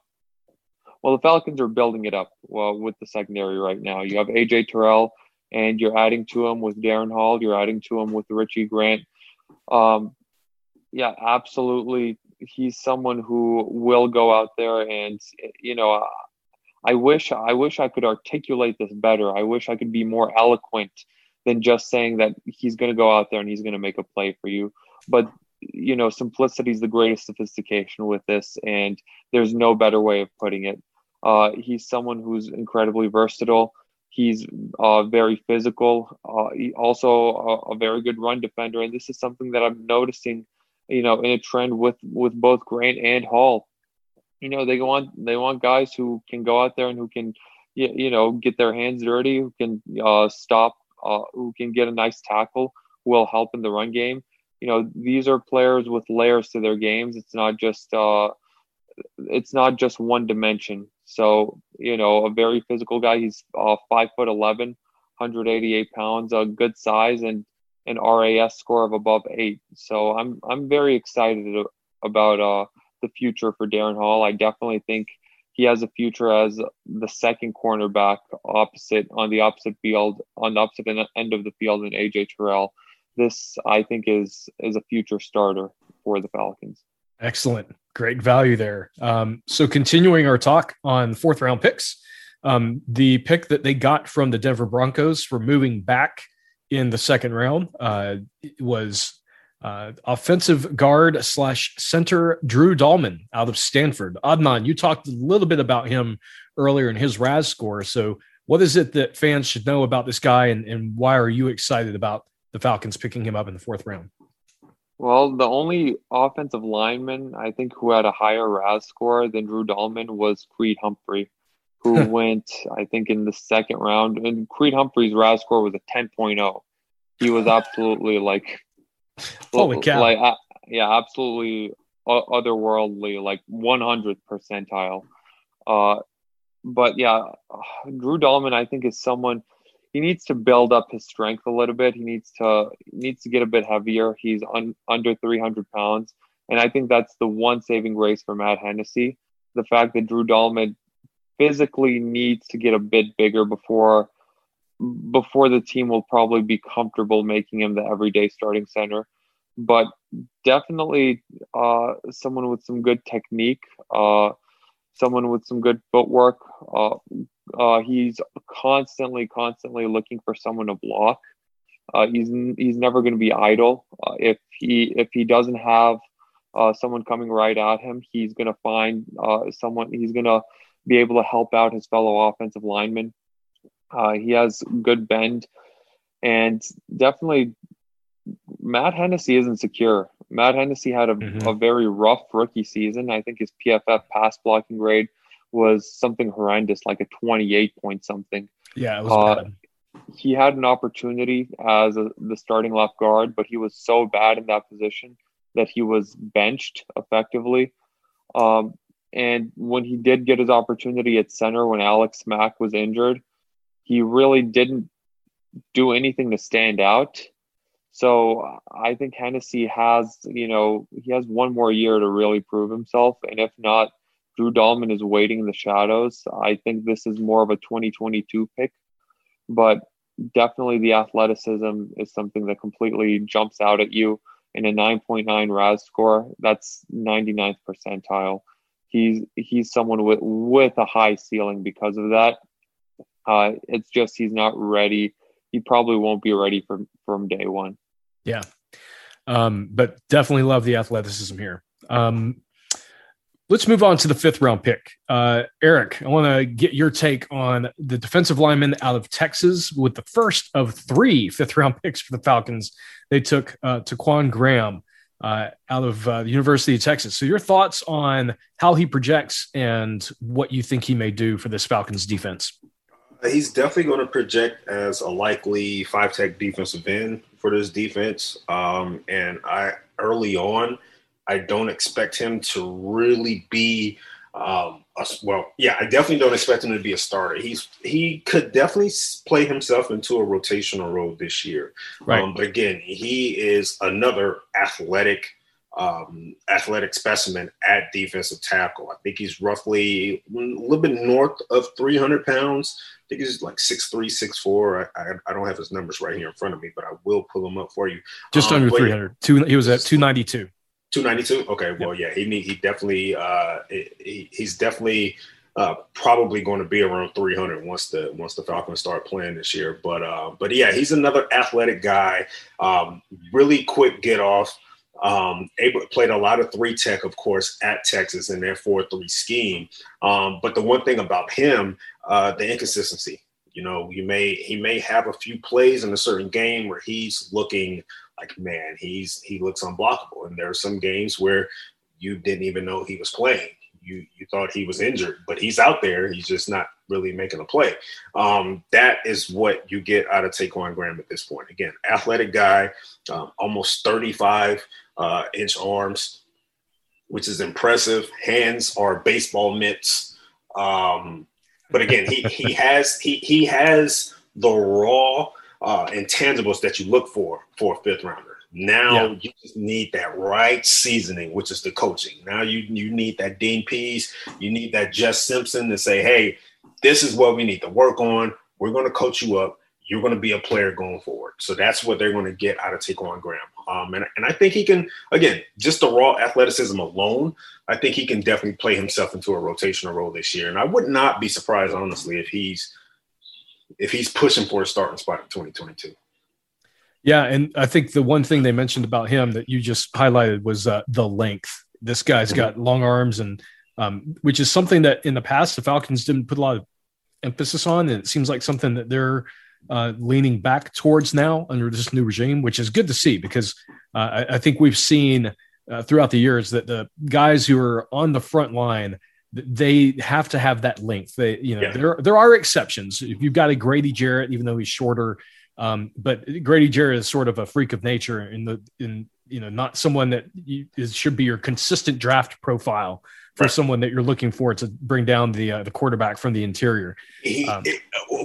Well, the Falcons are building it up well with the secondary right now. You have AJ Terrell, and you're adding to him with Darren Hall. You're adding to him with Richie Grant. Um, yeah, absolutely. He's someone who will go out there and you know I wish I wish I could articulate this better. I wish I could be more eloquent than just saying that he's going to go out there and he's going to make a play for you. But you know, simplicity is the greatest sophistication with this, and there's no better way of putting it. Uh, he's someone who's incredibly versatile. He's uh, very physical. Uh, he also a, a, very good run defender, and this is something that I'm noticing, you know, in a trend with with both Grant and Hall. You know they want they want guys who can go out there and who can you know get their hands dirty who can uh, stop uh, who can get a nice tackle who will help in the run game. You know these are players with layers to their games. It's not just uh it's not just one dimension so you know a very physical guy he's uh, five foot 11 188 pounds a good size and an ras score of above eight so i'm i'm very excited about uh the future for Darren Hall. I definitely think he has a future as the second cornerback opposite on the opposite field on the opposite end of the field in AJ Terrell. This I think is is a future starter for the Falcons. Excellent, great value there. Um, so continuing our talk on fourth round picks, um, the pick that they got from the Denver Broncos for moving back in the second round uh, was uh, offensive guard slash center Drew Dalman out of Stanford. Adnan, you talked a little bit about him earlier in his RAS score. So, what is it that fans should know about this guy, and, and why are you excited about the Falcons picking him up in the fourth round? Well, the only offensive lineman I think who had a higher RAS score than Drew Dalman was Creed Humphrey, who went, I think, in the second round. And Creed Humphrey's RAS score was a 10.0. He was absolutely like Holy cow! Like, uh, yeah, absolutely otherworldly, like 100th percentile. Uh, but yeah, Drew Dalman, I think, is someone he needs to build up his strength a little bit. He needs to needs to get a bit heavier. He's un, under 300 pounds, and I think that's the one saving grace for Matt Hennessy. The fact that Drew Dalman physically needs to get a bit bigger before before the team will probably be comfortable making him the everyday starting center. But definitely uh, someone with some good technique, uh, someone with some good footwork. Uh, uh he's constantly, constantly looking for someone to block. Uh, he's he's never going to be idle. Uh, if he if he doesn't have someone coming right at him, he's going to find someone. He's going to be able to help out his fellow offensive linemen uh, he has good bend, and definitely Matt Hennessy isn't secure. Matt Hennessy had a, mm-hmm. a very rough rookie season. I think his PFF pass blocking grade was something horrendous, like a 28 point something. Yeah, it was uh, bad. He had an opportunity as a, the starting left guard, but he was so bad in that position that he was benched effectively. Um, and when he did get his opportunity at center, when Alex Mack was injured, he really didn't do anything to stand out. So I think Hennessy has, you know, he has one more year to really prove himself. And if not, Drew Dalman is waiting in the shadows. I think this is more of a 2022 pick, but definitely the athleticism is something that completely jumps out at you. In a 9.9 RAS score, that's 99th percentile. He's he's someone with with a high ceiling because of that. Uh, it's just he's not ready. He probably won't be ready from from day one. Yeah, um, but definitely love the athleticism here. Um, let's move on to the fifth round pick. Uh, Eric, I want to get your take on the defensive lineman out of Texas with the first of three fifth round picks for the Falcons. They took uh, Ta'Quon Graham uh, out of uh, the University of Texas. So, your thoughts on how he projects and what you think he may do for this Falcons defense? Uh, he's definitely going to project as a likely five tech defensive end for this defense. Um, and I early on, I don't expect him to really be um, a, well. Yeah, I definitely don't expect him to be a starter. He's he could definitely play himself into a rotational role this year. Right. Um, but again, he is another athletic um, athletic specimen at defensive tackle. I think he's roughly a little bit north of 300 pounds. I think he's like 6'3, 6'4. I, I, I, don't have his numbers right here in front of me, but I will pull them up for you. Just um, under 300. Two, he was at 292. 292. Okay. Well, yeah, he he definitely uh, he, he's definitely uh, probably going to be around 300 once the once the Falcons start playing this year. But uh, but yeah, he's another athletic guy. Um, really quick get off. Um, able played a lot of three tech, of course, at Texas in their four three scheme. Um, but the one thing about him, uh, the inconsistency. You know, you may he may have a few plays in a certain game where he's looking like, man, he's he looks unblockable. And there are some games where you didn't even know he was playing. You you thought he was injured, but he's out there. He's just not really making a play. Um, that is what you get out of Ta'Quon Graham at this point. Again, athletic guy, um, almost 35 uh, inch arms, which is impressive. Hands are baseball mitts. Um, but again, he he has he he has the raw uh, intangibles that you look for for a fifth rounder. Now yeah. you just need that right seasoning, which is the coaching. Now you you need that Dean Pees, you need that Jess Simpson to say, hey, this is what we need to work on. We're going to coach you up. You're going to be a player going forward. So that's what they're going to get out of Ta'Quon Graham. Um, and, and I think he can, again, just the raw athleticism alone, I think he can definitely play himself into a rotational role this year. And I would not be surprised, honestly, if he's if he's pushing for a starting spot in 2022. Yeah, and I think the one thing they mentioned about him that you just highlighted was uh, the length. This guy's mm-hmm. got long arms, and um, which is something that in the past the Falcons didn't put a lot of emphasis on, and it seems like something that they're uh, leaning back towards now under this new regime, which is good to see because uh, I, I, think we've seen uh, throughout the years that the guys who are on the front line they have to have that length. They, you know, yeah. there there are exceptions. If you've got a Grady Jarrett, even though he's shorter, um, but Grady Jarrett is sort of a freak of nature in the in you know not someone that you, is, should be your consistent draft profile for right. someone that you're looking for to bring down the uh, the quarterback from the interior. He, um, it,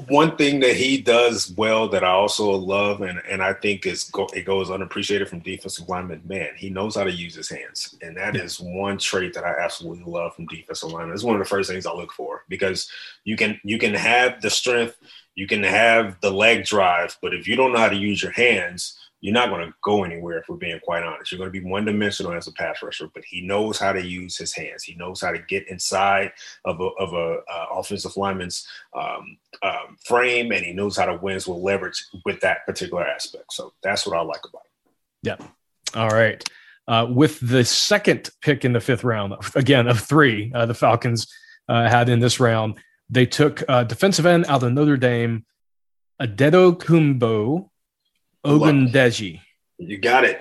one thing that he does well that I also love and and I think is go, it goes unappreciated from defensive linemen. Man, he knows how to use his hands, and that yeah. is one trait that I absolutely love from defensive linemen. It's one of the first things I look for because you can you can have the strength, you can have the leg drive, but if you don't know how to use your hands you're not going to go anywhere if we're being quite honest. You're going to be one dimensional as a pass rusher, but he knows how to use his hands. He knows how to get inside of a, of a uh, offensive lineman's um, um, frame, and he knows how to win with leverage with that particular aspect. So that's what I like about him. Yeah. All right. Uh, with the second pick in the fifth round, again of three, uh, the Falcons uh, had in this round, they took uh, defensive end out of Notre Dame, Adetokunbo Ogundeji. You got it.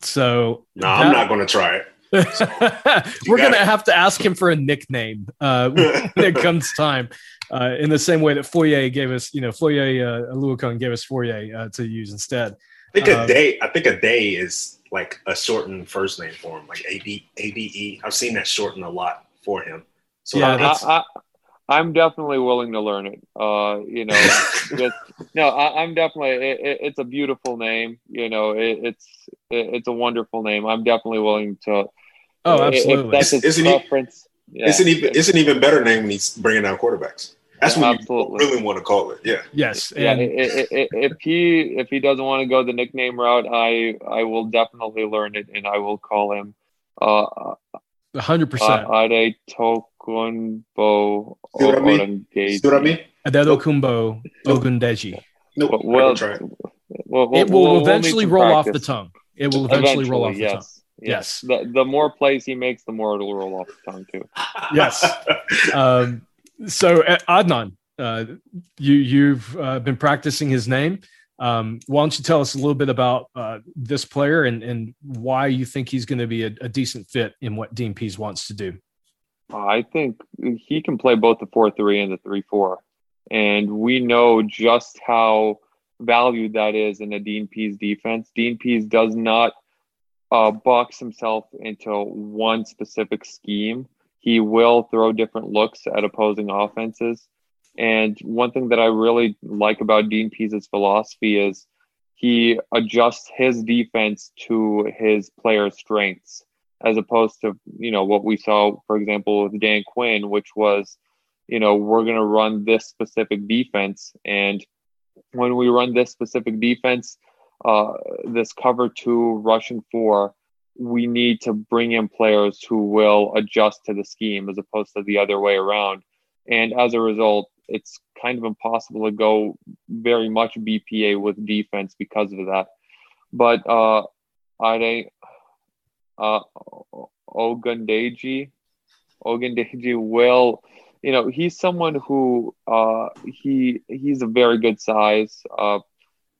So no, that, I'm not going to try it. We're going to have to ask him for a nickname uh, when it comes time. Uh, in the same way that Foye gave us, you know, Foye uh, gave us Foye uh, to use instead. I think a um, day. I think a day is like a shortened first name for him, like A B A B E. I've seen that shortened a lot for him. So yeah, I, I'm definitely willing to learn it. Uh, you know, just, no, I, am definitely. It, it, it's a beautiful name. You know, it, it's it's a wonderful name. I'm definitely willing to. Oh, absolutely. If that's his isn't preference. He, yeah. It's an even it's an even better name when he's bringing down quarterbacks. That's yeah, what absolutely. you really want to call it. Yeah. Yes. And yeah. if he if he doesn't want to go the nickname route, I I will definitely learn it, and I will call him. Uh, hundred percent. Ade Tokunbo See what I mean? See what I mean? Adedokumbo Ogundeji. Well, well, it will we'll, eventually roll practice. off the tongue. It will eventually, eventually roll off yes. the tongue. Yes. yes. The, the more plays he makes, the more it'll roll off the tongue too. yes. Um, so uh, Adnan, uh, you you've uh, been practicing his name. Um, why don't you tell us a little bit about uh, this player and, and why you think he's going to be a, a, decent fit in what Dean Pees wants to do? I think he can play both the four three and the three four. And we know just how valued that is in a Dean Pees defense. Dean Pees does not uh, box himself into one specific scheme. He will throw different looks at opposing offenses. And one thing that I really like about Dean Pees's philosophy is he adjusts his defense to his players' strengths, as opposed to you know what we saw, for example, with Dan Quinn, which was, you know, we're going to run this specific defense, and when we run this specific defense, uh, this cover two rushing four, we need to bring in players who will adjust to the scheme as opposed to the other way around. And as a result, it's kind of impossible to go very much BPA with defense because of that. But uh, I uh, Ogundeji, Ogundeji will, you know, he's someone who uh, he he's a very good size, uh,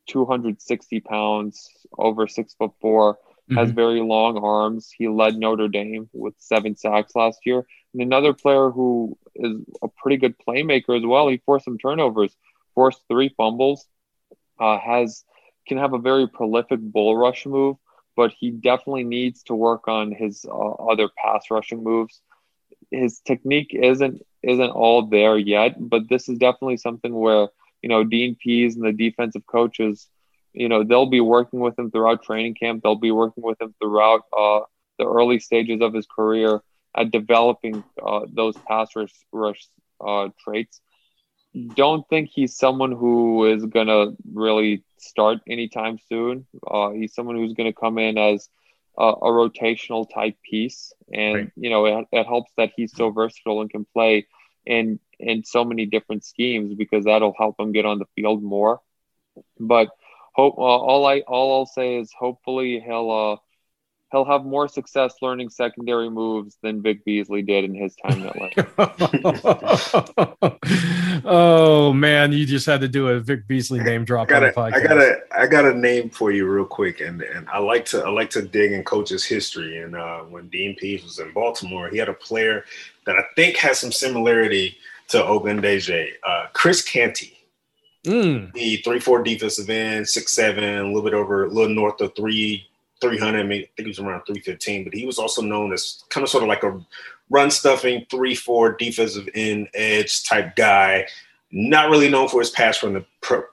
260 pounds, over six foot 4 mm-hmm. has very long arms. He led Notre Dame with seven sacks last year. And another player who is a pretty good playmaker as well. He forced some turnovers, forced three fumbles, uh, has can have a very prolific bull rush move, but he definitely needs to work on his uh, other pass rushing moves. His technique isn't isn't all there yet, but this is definitely something where you know Dean Pees and the defensive coaches, you know, they'll be working with him throughout training camp. They'll be working with him throughout uh, the early stages of his career at developing uh, those pass rush, rush uh, traits. Don't think he's someone who is gonna really start anytime soon. Uh, he's someone who's gonna come in as a, a rotational type piece, and right. you know it, it helps that he's so versatile and can play in in so many different schemes because that'll help him get on the field more. But hope uh, all I all I'll say is hopefully he'll uh, he'll have more success learning secondary moves than Vic Beasley did in his time at Lane. oh man, you just had to do a Vic Beasley name drop. I got a, I got a I got a name for you real quick, and and I like to I like to dig in coach's history. And uh, when Dean Pees was in Baltimore, he had a player that I think has some similarity to Ogundeji, uh, Chris Canty. Mm. The three four defensive end, six seven, a little bit over, a little north of three 300. I, mean, I think he was around 315, but he was also known as kind of sort of like a run stuffing, three, four defensive end edge type guy. Not really known for his pass from the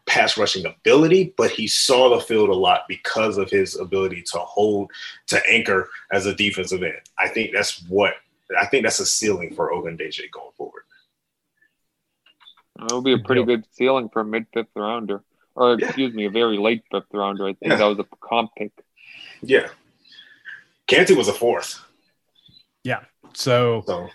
pass rushing ability, but he saw the field a lot because of his ability to hold, to anchor as a defensive end. I think that's what I think that's a ceiling for Ogundeji going forward. It will be a pretty good ceiling for a mid fifth rounder, or excuse yeah. me, a very late fifth rounder. I think yeah. that was a comp pick. Yeah. Canty was a fourth. Yeah. So, so.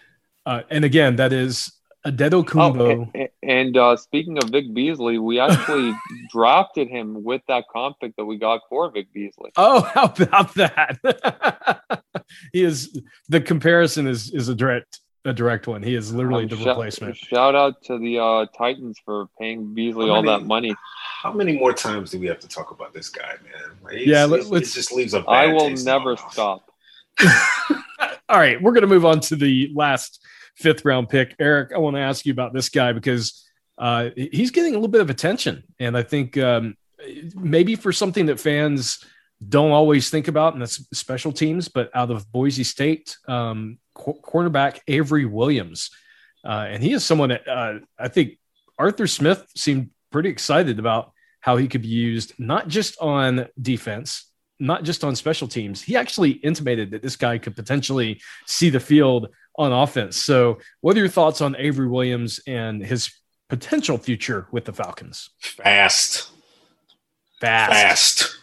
Uh, and again, that is Adetokunbo. Oh, and, and uh, speaking of Vic Beasley, we actually drafted him with that comp pick that we got for Vic Beasley. Oh, how about that? he is the comparison is is a direct a direct one. He is literally um, the replacement. Shout out to the uh, Titans for paying Beasley all that money. How many more times do we have to talk about this guy, man? Like, yeah, let's, it just leaves a. I will never stop. all right, we're going to move on to the last fifth round pick. Eric, I want to ask you about this guy because uh, he's getting a little bit of attention, and I think um, maybe for something that fans don't always think about, and that's special teams. But out of Boise State, um, cornerback Avery Williams, uh, and he is someone that uh, I think Arthur Smith seemed pretty excited about how he could be used, not just on defense, not just on special teams. He actually intimated that this guy could potentially see the field on offense. So, what are your thoughts on Avery Williams and his potential future with the Falcons? Fast. Fast. Fast.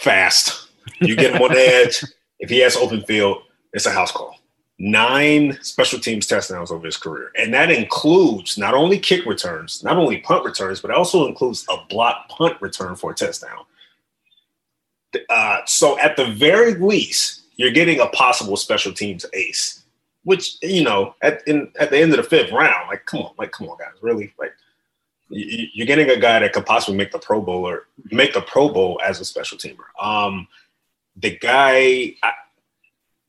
Fast. You get him on the edge. If he has open field, it's a house call nine special teams touchdowns over his career. And that includes not only kick returns, not only punt returns, but also includes a block punt return for a touchdown. Uh, so at the very least, you're getting a possible special teams ace, which, you know, at, in, at the end of the fifth round, like, come on, like, come on, guys, really? Like, you're getting a guy that could possibly make the Pro Bowl or make the Pro Bowl as a special teamer. Um, the guy, I,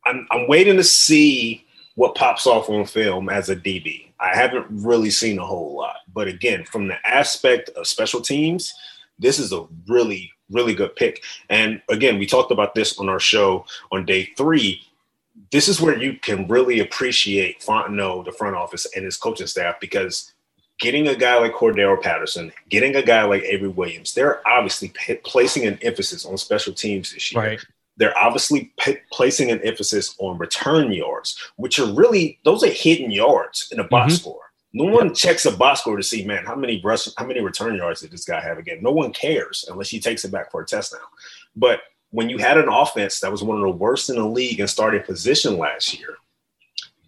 I'm, I'm waiting to see what pops off on film as a DB. I haven't really seen a whole lot. But again, from the aspect of special teams, this is a really, really good pick. And again, we talked about this on our show on day three. This is where you can really appreciate Fontenot, the front office, and his coaching staff because getting a guy like Cordarrelle Patterson, getting a guy like Avery Williams, they're obviously p- placing an emphasis on special teams this year. Right. They're obviously p- placing an emphasis on return yards, which are really those are hidden yards in a box Mhm. score. No one checks a box score to see, man, how many rush, how many return yards did this guy have again? No one cares unless he takes it back for a touchdown. But when you had an offense that was one of the worst in the league in starting position last year,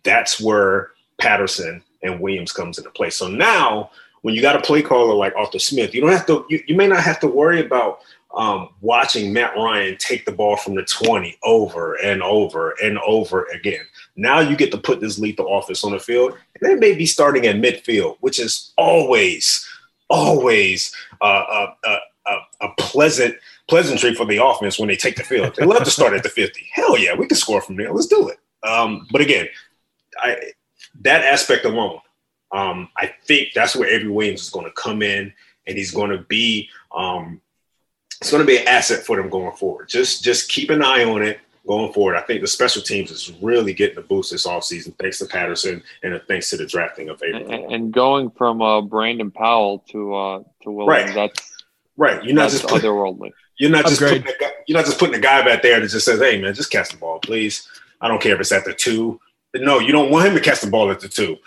that's where Patterson and Williams comes into play. So now, when you got a play caller like Arthur Smith, you don't have to. You, you may not have to worry about um, watching Matt Ryan take the ball from the 20 over and over and over again. Now you get to put this lethal offense on the field, and they may be starting at midfield, which is always, always uh, a, a, a, a pleasant pleasantry for the offense when they take the field. They love to start at the 50. Hell yeah, we can score from there. Let's do it. Um, but again, I, that aspect alone, um, I think that's where Avery Williams is going to come in, and he's going to be um, it's going to be an asset for them going forward. Just just keep an eye on it going forward. I think the special teams is really getting a boost this offseason thanks to Patterson and thanks to the drafting of Avery. And, and going from uh, Brandon Powell to uh, to Williams, Right. that's right, you're not that's just put, otherwhelly. you're not just Upgrade. putting a, guy- you're not just putting a guy back there that just says, "Hey man, just catch the ball, please." I don't care if it's at the two. No, you don't want him to catch the ball at the two.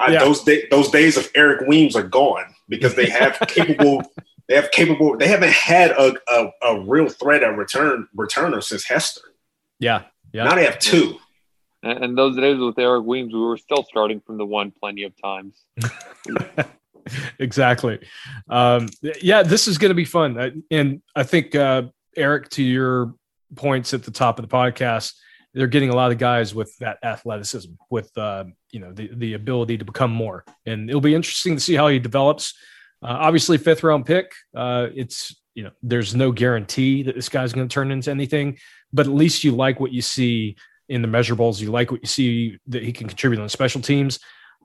I, Yeah. Those day, those days of Eric Weems are gone because they have capable. They have capable. They haven't had a, a, a real threat at return returner since Hester. Yeah. Yeah. Now they have two. And, and those days with Eric Weems, we were still starting from the one plenty of times. exactly. Um, yeah, this is going to be fun. And I think, uh, Eric, to your points at the top of the podcast, they're getting a lot of guys with that athleticism, with, uh, you know, the, the ability to become more. And it'll be interesting to see how he develops. Uh, obviously, fifth round pick. Uh, it's, you know, there's no guarantee that this guy's going to turn into anything, but at least you like what you see in the measurables. You like what you see that he can contribute on special teams.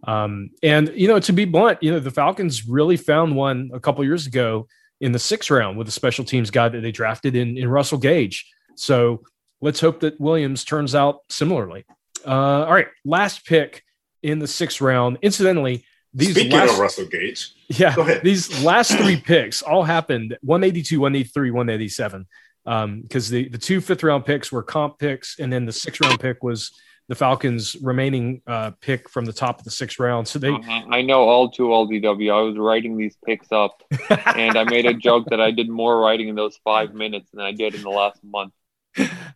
Um, and you know, to be blunt, you know, the Falcons really found one a couple years ago in the sixth round with a special teams guy that they drafted in, in Russell Gage. So let's hope that Williams turns out similarly. Uh, all right, last pick in the sixth round. Incidentally, these Speaking last, of Russell Gage, yeah, Go ahead. these last three picks all happened 182, 183, 187. Um, because the, the two fifth round picks were comp picks, and then the sixth round pick was the Falcons' remaining uh, pick from the top of the sixth round. So they, Uh, I know all too well, DW. I was writing these picks up, and I made a joke that I did more writing in those five minutes than I did in the last month.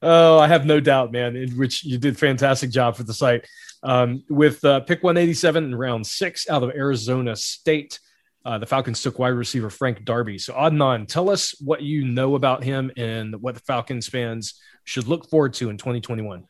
Oh, I have no doubt, man. In which you did a fantastic job for the site. Um, with uh, pick 187 in round six out of Arizona State, uh, the Falcons took wide receiver Frank Darby. So, Adnan, tell us what you know about him and what the Falcons fans should look forward to in 2021.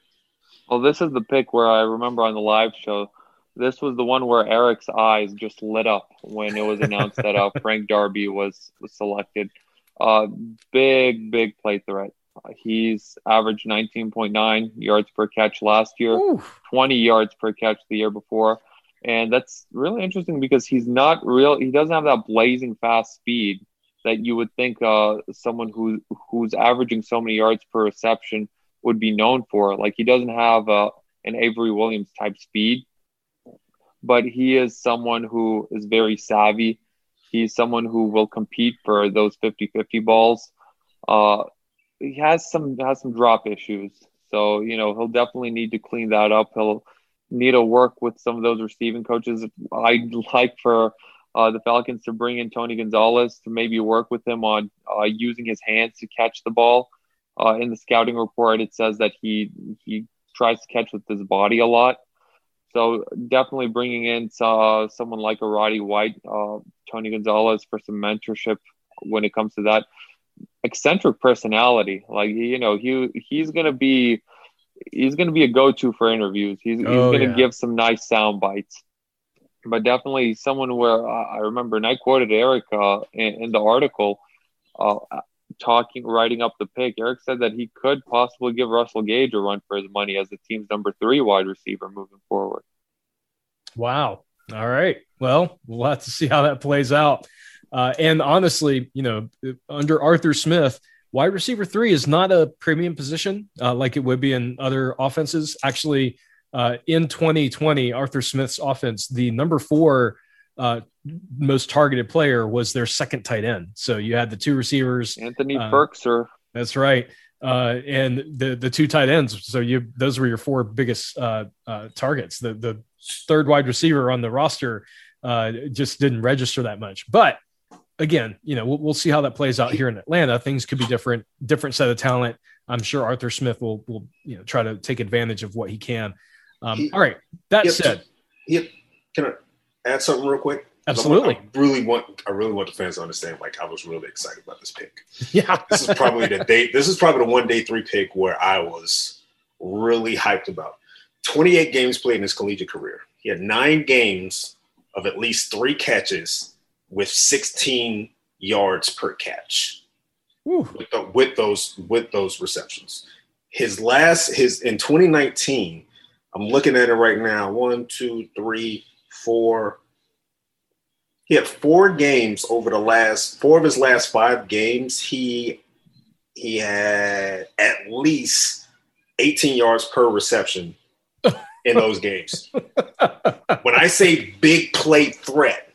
Well, this is the pick where I remember on the live show. This was the one where Eric's eyes just lit up when it was announced that uh, Frank Darby was, was selected. Uh, big, big play threat. Uh, he's averaged 19.9 yards per catch last year. Ooh, 20 yards per catch the year before. And that's really interesting because he's not real. He doesn't have that blazing fast speed that you would think uh, someone who who's averaging so many yards per reception would be known for. Like he doesn't have uh, an Avery Williams type speed, but he is someone who is very savvy. He's someone who will compete for those 50-50 balls. Uh, he has some has some drop issues. So, you know, he'll definitely need to clean that up. He'll need to work with some of those receiving coaches. I'd like for uh, the Falcons to bring in Tony Gonzalez to maybe work with him on uh, using his hands to catch the ball. Uh, in the scouting report, it says that he he tries to catch with his body a lot. So definitely bringing in uh, someone like a Roddy White, uh, Tony Gonzalez for some mentorship when it comes to that eccentric personality. Like you know, he he's gonna be he's gonna be a go to for interviews. He's he's Oh, gonna yeah. give some nice sound bites. But definitely someone where uh, I remember, and I quoted Eric uh, in, in the article, uh, talking, writing up the pick. Eric said that he could possibly give Russell Gage a run for his money as the team's number three wide receiver moving forward. wow. All right. Well, we'll have to see how that plays out. Uh, and honestly, you know, under Arthur Smith, wide receiver three is not a premium position uh, like it would be in other offenses. Actually, uh, in 2020, Arthur Smith's offense, the number four uh, most targeted player was their second tight end. So you had the two receivers, Anthony Firkser. That's right. Uh, and the the two tight ends. So you those were your four biggest uh, uh, targets. The the third wide receiver on the roster uh, just didn't register that much. But again, you know, we'll, we'll, see how that plays out here in Atlanta. Things could be different, different set of talent. I'm sure Arthur Smith will, will you know, try to take advantage of what he can. Um, he, all right. That yep, said, yep. Can I add something real quick? Absolutely. I really want, I really want the fans to understand. Like, I was really excited about this pick. Yeah. this is probably the day. This is probably the one day three pick where I was really hyped about. 28 games played in his collegiate career. He had nine games of at least three catches with 16 yards per catch with, the, with, those with those receptions. His last his in 2019, I'm looking at it right now. One, two, three, four. He had four games over the last four of his last five games. He he had at least 18 yards per reception in those games. when I say big play threat,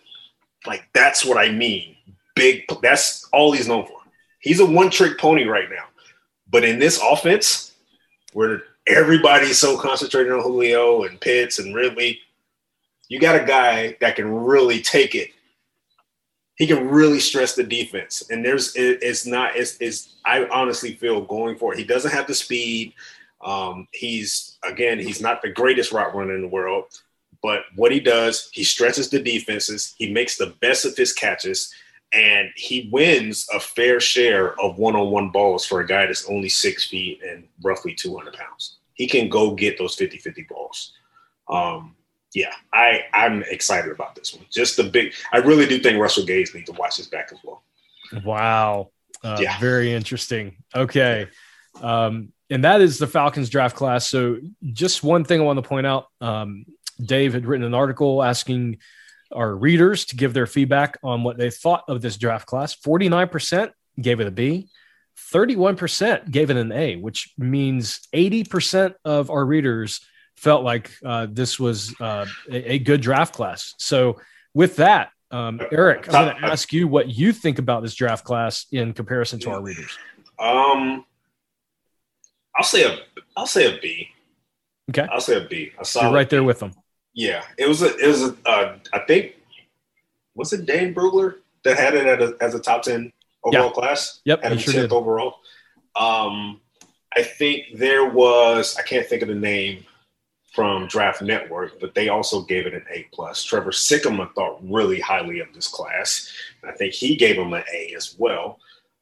like that's what I mean. Big. That's all he's known for. He's a one trick pony right now. But in this offense, where everybody's so concentrated on Julio and Pitts and Ridley, you got a guy that can really take it. He can really stress the defense, and there's it, it's not it's, it's I honestly feel going for it. He doesn't have the speed. Um, he's again, he's not the greatest route runner in the world, but what he does, he stretches the defenses, he makes the best of his catches, and he wins a fair share of one-on-one balls for a guy that's only six feet and roughly 200 pounds. He can go get those 50-50 balls. Um, yeah, I, I'm excited about this one. Just the big I really do think Russell Gage needs to watch his back as well. Wow. Uh, yeah. Very interesting. Okay. Um, and that is the Falcons draft class. So, just one thing I want to point out um, Dave had written an article asking our readers to give their feedback on what they thought of this draft class. 49% gave it a B, 31% gave it an A, which means 80% of our readers felt like uh, this was uh, a, a, good draft class. So, with that, um, Eric, I'm going to ask you what you think about this draft class in comparison to our readers. Um, I'll say a I'll say a B. Okay. I'll say a B. A solid You're right there with them. Yeah, it was a it was a uh, I think was it Dane Brugler that had it a, as a top ten overall yeah. class? Yep, had a sure tenth overall. Um, I think there was I can't think of the name from Draft Network, but they also gave it an A plus. Trevor Sikkema thought really highly of this class. I think he gave him an A as well.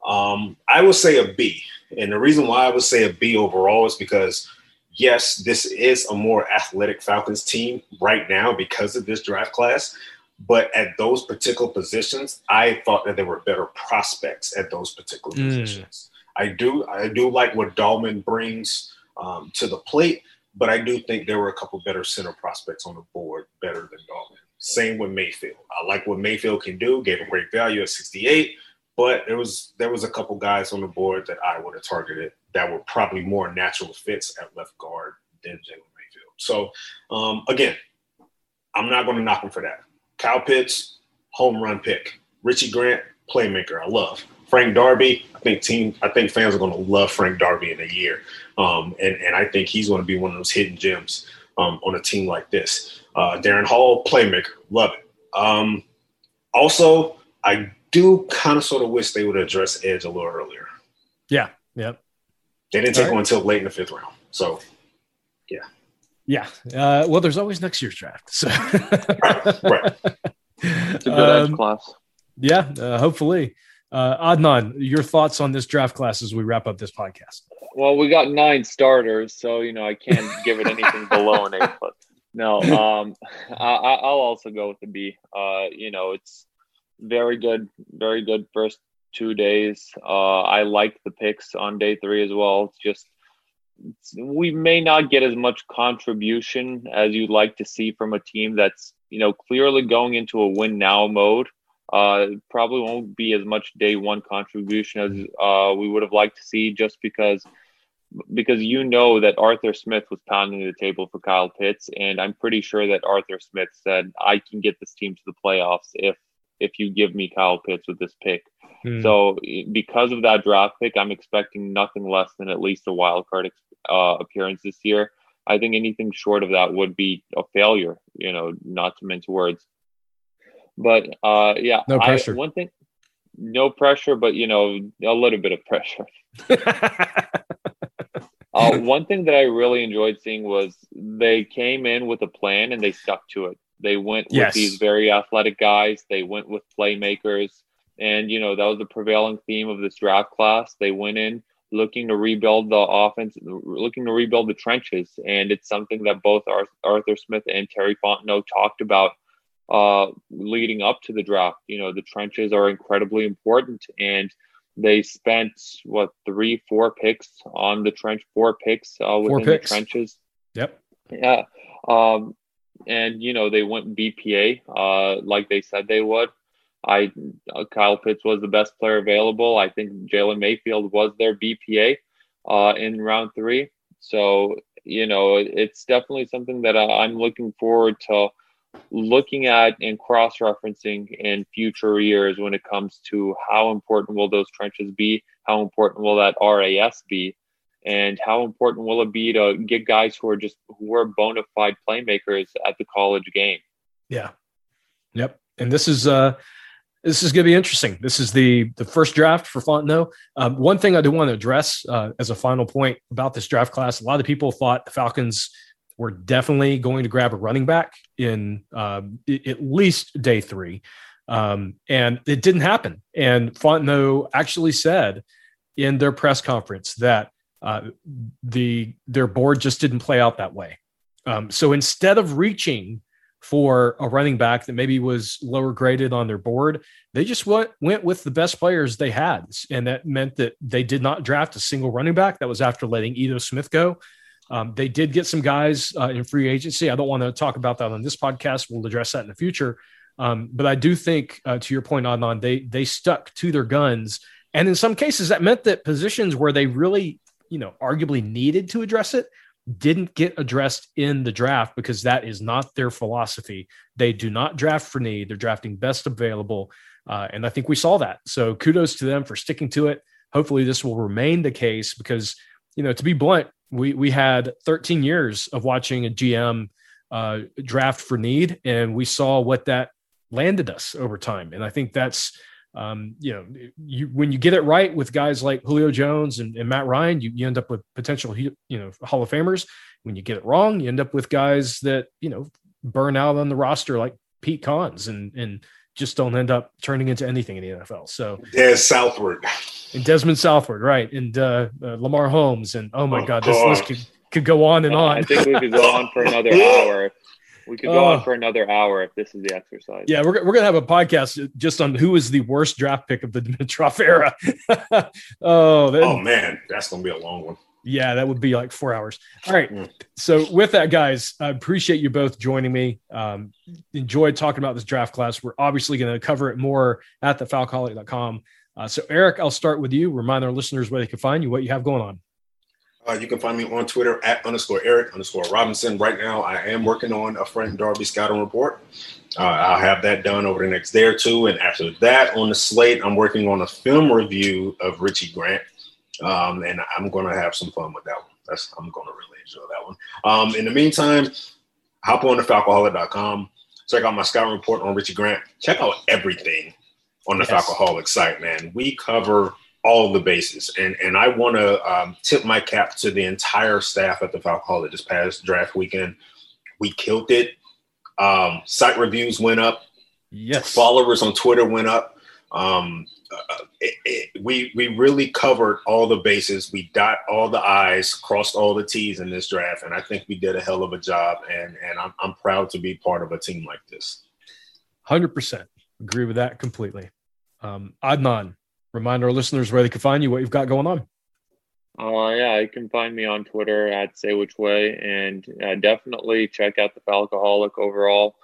Um, I would say a B. And the reason why I would say a B overall is because, yes, this is a more athletic Falcons team right now because of this draft class. But at those particular positions, I thought that there were better prospects at those particular mm. positions. I do, I do like what Dalman brings um, to the plate, but I do think there were a couple better center prospects on the board, better than Dalman. Same with Mayfield. I like what Mayfield can do. Gave a great value at 68. But there was there was a couple guys on the board that I would have targeted that were probably more natural fits at left guard than Jalen Mayfield. So um, again, I'm not going to knock him for that. Kyle Pitts, home run pick. Richie Grant, playmaker. I love Frank Darby. I think team. I think fans are going to love Frank Darby in a year, um, and and I think he's going to be one of those hidden gems um, on a team like this. Uh, Darren Hall, playmaker. Love it. Um, also, I do kind of sort of wish they would address edge a little earlier. Yeah. Yep. They didn't take right. one until late in the fifth round. So, yeah. Yeah. Uh, well, there's always next year's draft. So, right. right. It's a good um, edge class. Yeah. Uh, hopefully. Uh, Adnan, your thoughts on this draft class as we wrap up this podcast? Well, we got nine starters, so you know I can't give it anything below an A. But no, um, I, will also go with the B. Uh, you know, it's very good, very good first two days. Uh, I like the picks on day three as well. It's just it's, we may not get as much contribution as you'd like to see from a team that's you know, clearly going into a win now mode. Uh, probably won't be as much day one contribution as uh, we would have liked to see, just because because you know that Arthur Smith was pounding the table for Kyle Pitts, and I'm pretty sure that Arthur Smith said, "I can get this team to the playoffs if if you give me Kyle Pitts with this pick." Mm. So because of that draft pick, I'm expecting nothing less than at least a wild card uh, appearance this year. I think anything short of that would be a failure. You know, not to mince words. But uh, yeah, no pressure. I, one thing, no pressure, but you know, a little bit of pressure. uh, one thing that I really enjoyed seeing was they came in with a plan and they stuck to it. They went with these very athletic guys. They went with playmakers, and you know that was the prevailing theme of this draft class. They went in looking to rebuild the offense, looking to rebuild the trenches, and it's something that both Arthur Smith and Terry Fontenot talked about uh, leading up to the draft. You know, the trenches are incredibly important, and they spent what three, four picks on the trench, four picks uh, within picks. the trenches. Yep. Yeah. Um, and you know they went BPA uh, like they said they would. I uh, Kyle Pitts was the best player available. I think Jalen Mayfield was their BPA uh, in round three. So you know it's definitely something that I'm looking forward to looking at and cross referencing in future years when it comes to how important will those trenches be, how important will that RAS be, and how important will it be to get guys who are just who are bona fide playmakers at the college game. Yeah. Yep. And this is uh this is going to be interesting. This is the the first draft for Fontenot. Um, one thing I do want to address uh, as a final point about this draft class: a lot of people thought the Falcons were definitely going to grab a running back in uh, at least day three. Um, and it didn't happen. And Fontenot actually said in their press conference that uh, the their board just didn't play out that way. Um, so instead of reaching for a running back that maybe was lower graded on their board, they just went, went with the best players they had. And that meant that they did not draft a single running back. That was after letting Ito Smith go. Um, they did get some guys uh, in free agency. I don't want to talk about that on this podcast. We'll address that in the future. Um, but I do think, uh, to your point, Adnan, they they stuck to their guns, and in some cases, that meant that positions where they really, you know, arguably needed to address it, didn't get addressed in the draft because that is not their philosophy. They do not draft for need; they're drafting best available, uh, and I think we saw that. So kudos to them for sticking to it. Hopefully, this will remain the case because, you know, to be blunt, we we had 13 years of watching a GM uh, draft for need, and we saw what that landed us over time. And I think that's um, you know, you when you get it right with guys like Julio Jones and, and Matt Ryan, you, you end up with potential you know Hall of Famers. When you get it wrong, you end up with guys that you know burn out on the roster like Pete Konz and and just don't end up turning into anything in the NFL. So Des Southward and Dezmen Southward, right, and uh, uh, Lamar Holmes, and oh my oh, God, this God. list could, could go on and on. I think we could go on for another hour. We could go on for another hour if this is the exercise. Yeah, we're, we're gonna have a podcast just on who is the worst draft pick of the Dimitroff era. oh, then, oh man, that's gonna be a long one. Yeah, that would be like four hours. All right. Mm. So with that, guys, I appreciate you both joining me. Um, enjoyed talking about this draft class. We're obviously going to cover it more at the falcoholic.com. Uh, so Eric, I'll start with you. Remind our listeners where they can find you, what you have going on. Uh, you can find me on Twitter at underscore Eric underscore Robinson. Right now, I am working on a Frank Darby scouting report. Uh, I'll have that done over the next day or two. And after that, on the slate, I'm working on a film review of Richie Grant. Um, and I'm going to have some fun with that one. That's I'm going to really enjoy that one. Um, in the meantime, hop on to falcoholic.com. Check out my scouting report on Richie Grant. Check out everything on the yes. Falcoholic site, man. We cover all the bases, and and I want to um, tip my cap to the entire staff at the Falcoholic this past draft weekend. We killed it. Um, site reviews went up. Yes. Followers on Twitter went up. Um, uh, it, it, we we really covered all the bases. We dot all the I's, crossed all the T's in this draft, and I think we did a hell of a job. And and I'm I'm proud to be part of a team like this. Hundred percent agree with that completely. Um, Adnan, remind our listeners where they can find you, what you've got going on. Uh, yeah, you can find me on Twitter at Say Which Way, and uh, definitely check out the Falcoholic overall.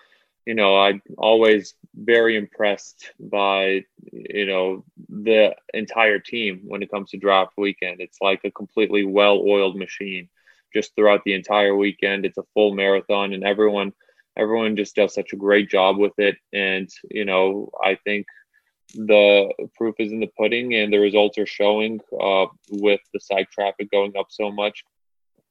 you know, I'm always very impressed by, you know, the entire team when it comes to draft weekend. It's like a completely well oiled machine just throughout the entire weekend. It's a full marathon and everyone, everyone just does such a great job with it. And, you know, I think the proof is in the pudding and the results are showing uh, with the site traffic going up so much.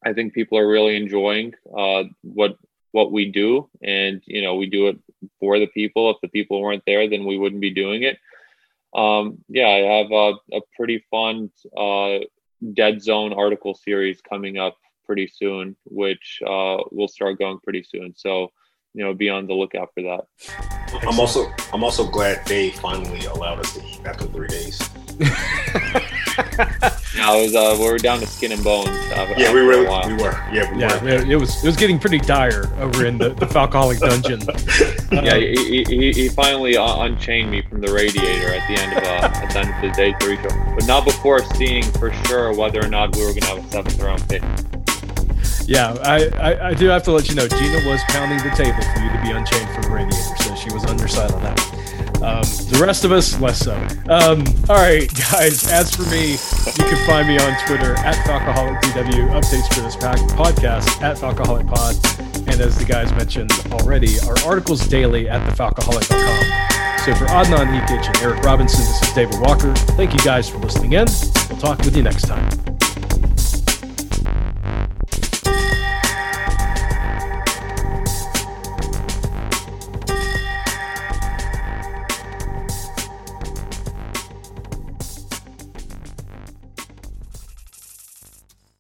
I think people are really enjoying uh, what what we do and you know we do it for the people. If the people weren't there then we wouldn't be doing it. Um, yeah i have a, a pretty fun uh, dead zone article series coming up pretty soon which uh, will start going pretty soon. So you know be on the lookout for that i'm also i'm also glad they finally allowed us to eat after three days yeah, it was. Uh, we were down to skin and bones. Uh, yeah, we were. We were. Yeah, we yeah. Were. It was. It was getting pretty dire over in the, the Falcoholic dungeon. Yeah, he, he, he finally uh, unchained me from the radiator at the end of uh, at the end of the day three show, but not before seeing for sure whether or not we were going to have a seventh round pick. Yeah, I, I, I do have to let you know, Gina was pounding the table for you to be unchained from the radiator, so she was your side on that. Um, the rest of us, less so. Um, all right, guys. As for me, you can find me on Twitter at FalcoholicDW. Updates for this podcast at FalcoholicPod. And as the guys mentioned already, our articles daily at thefalcoholic.com. So for Adnan Ikic and Eric Robinson, this is David Walker. Thank you guys for listening in. We'll talk with you next time.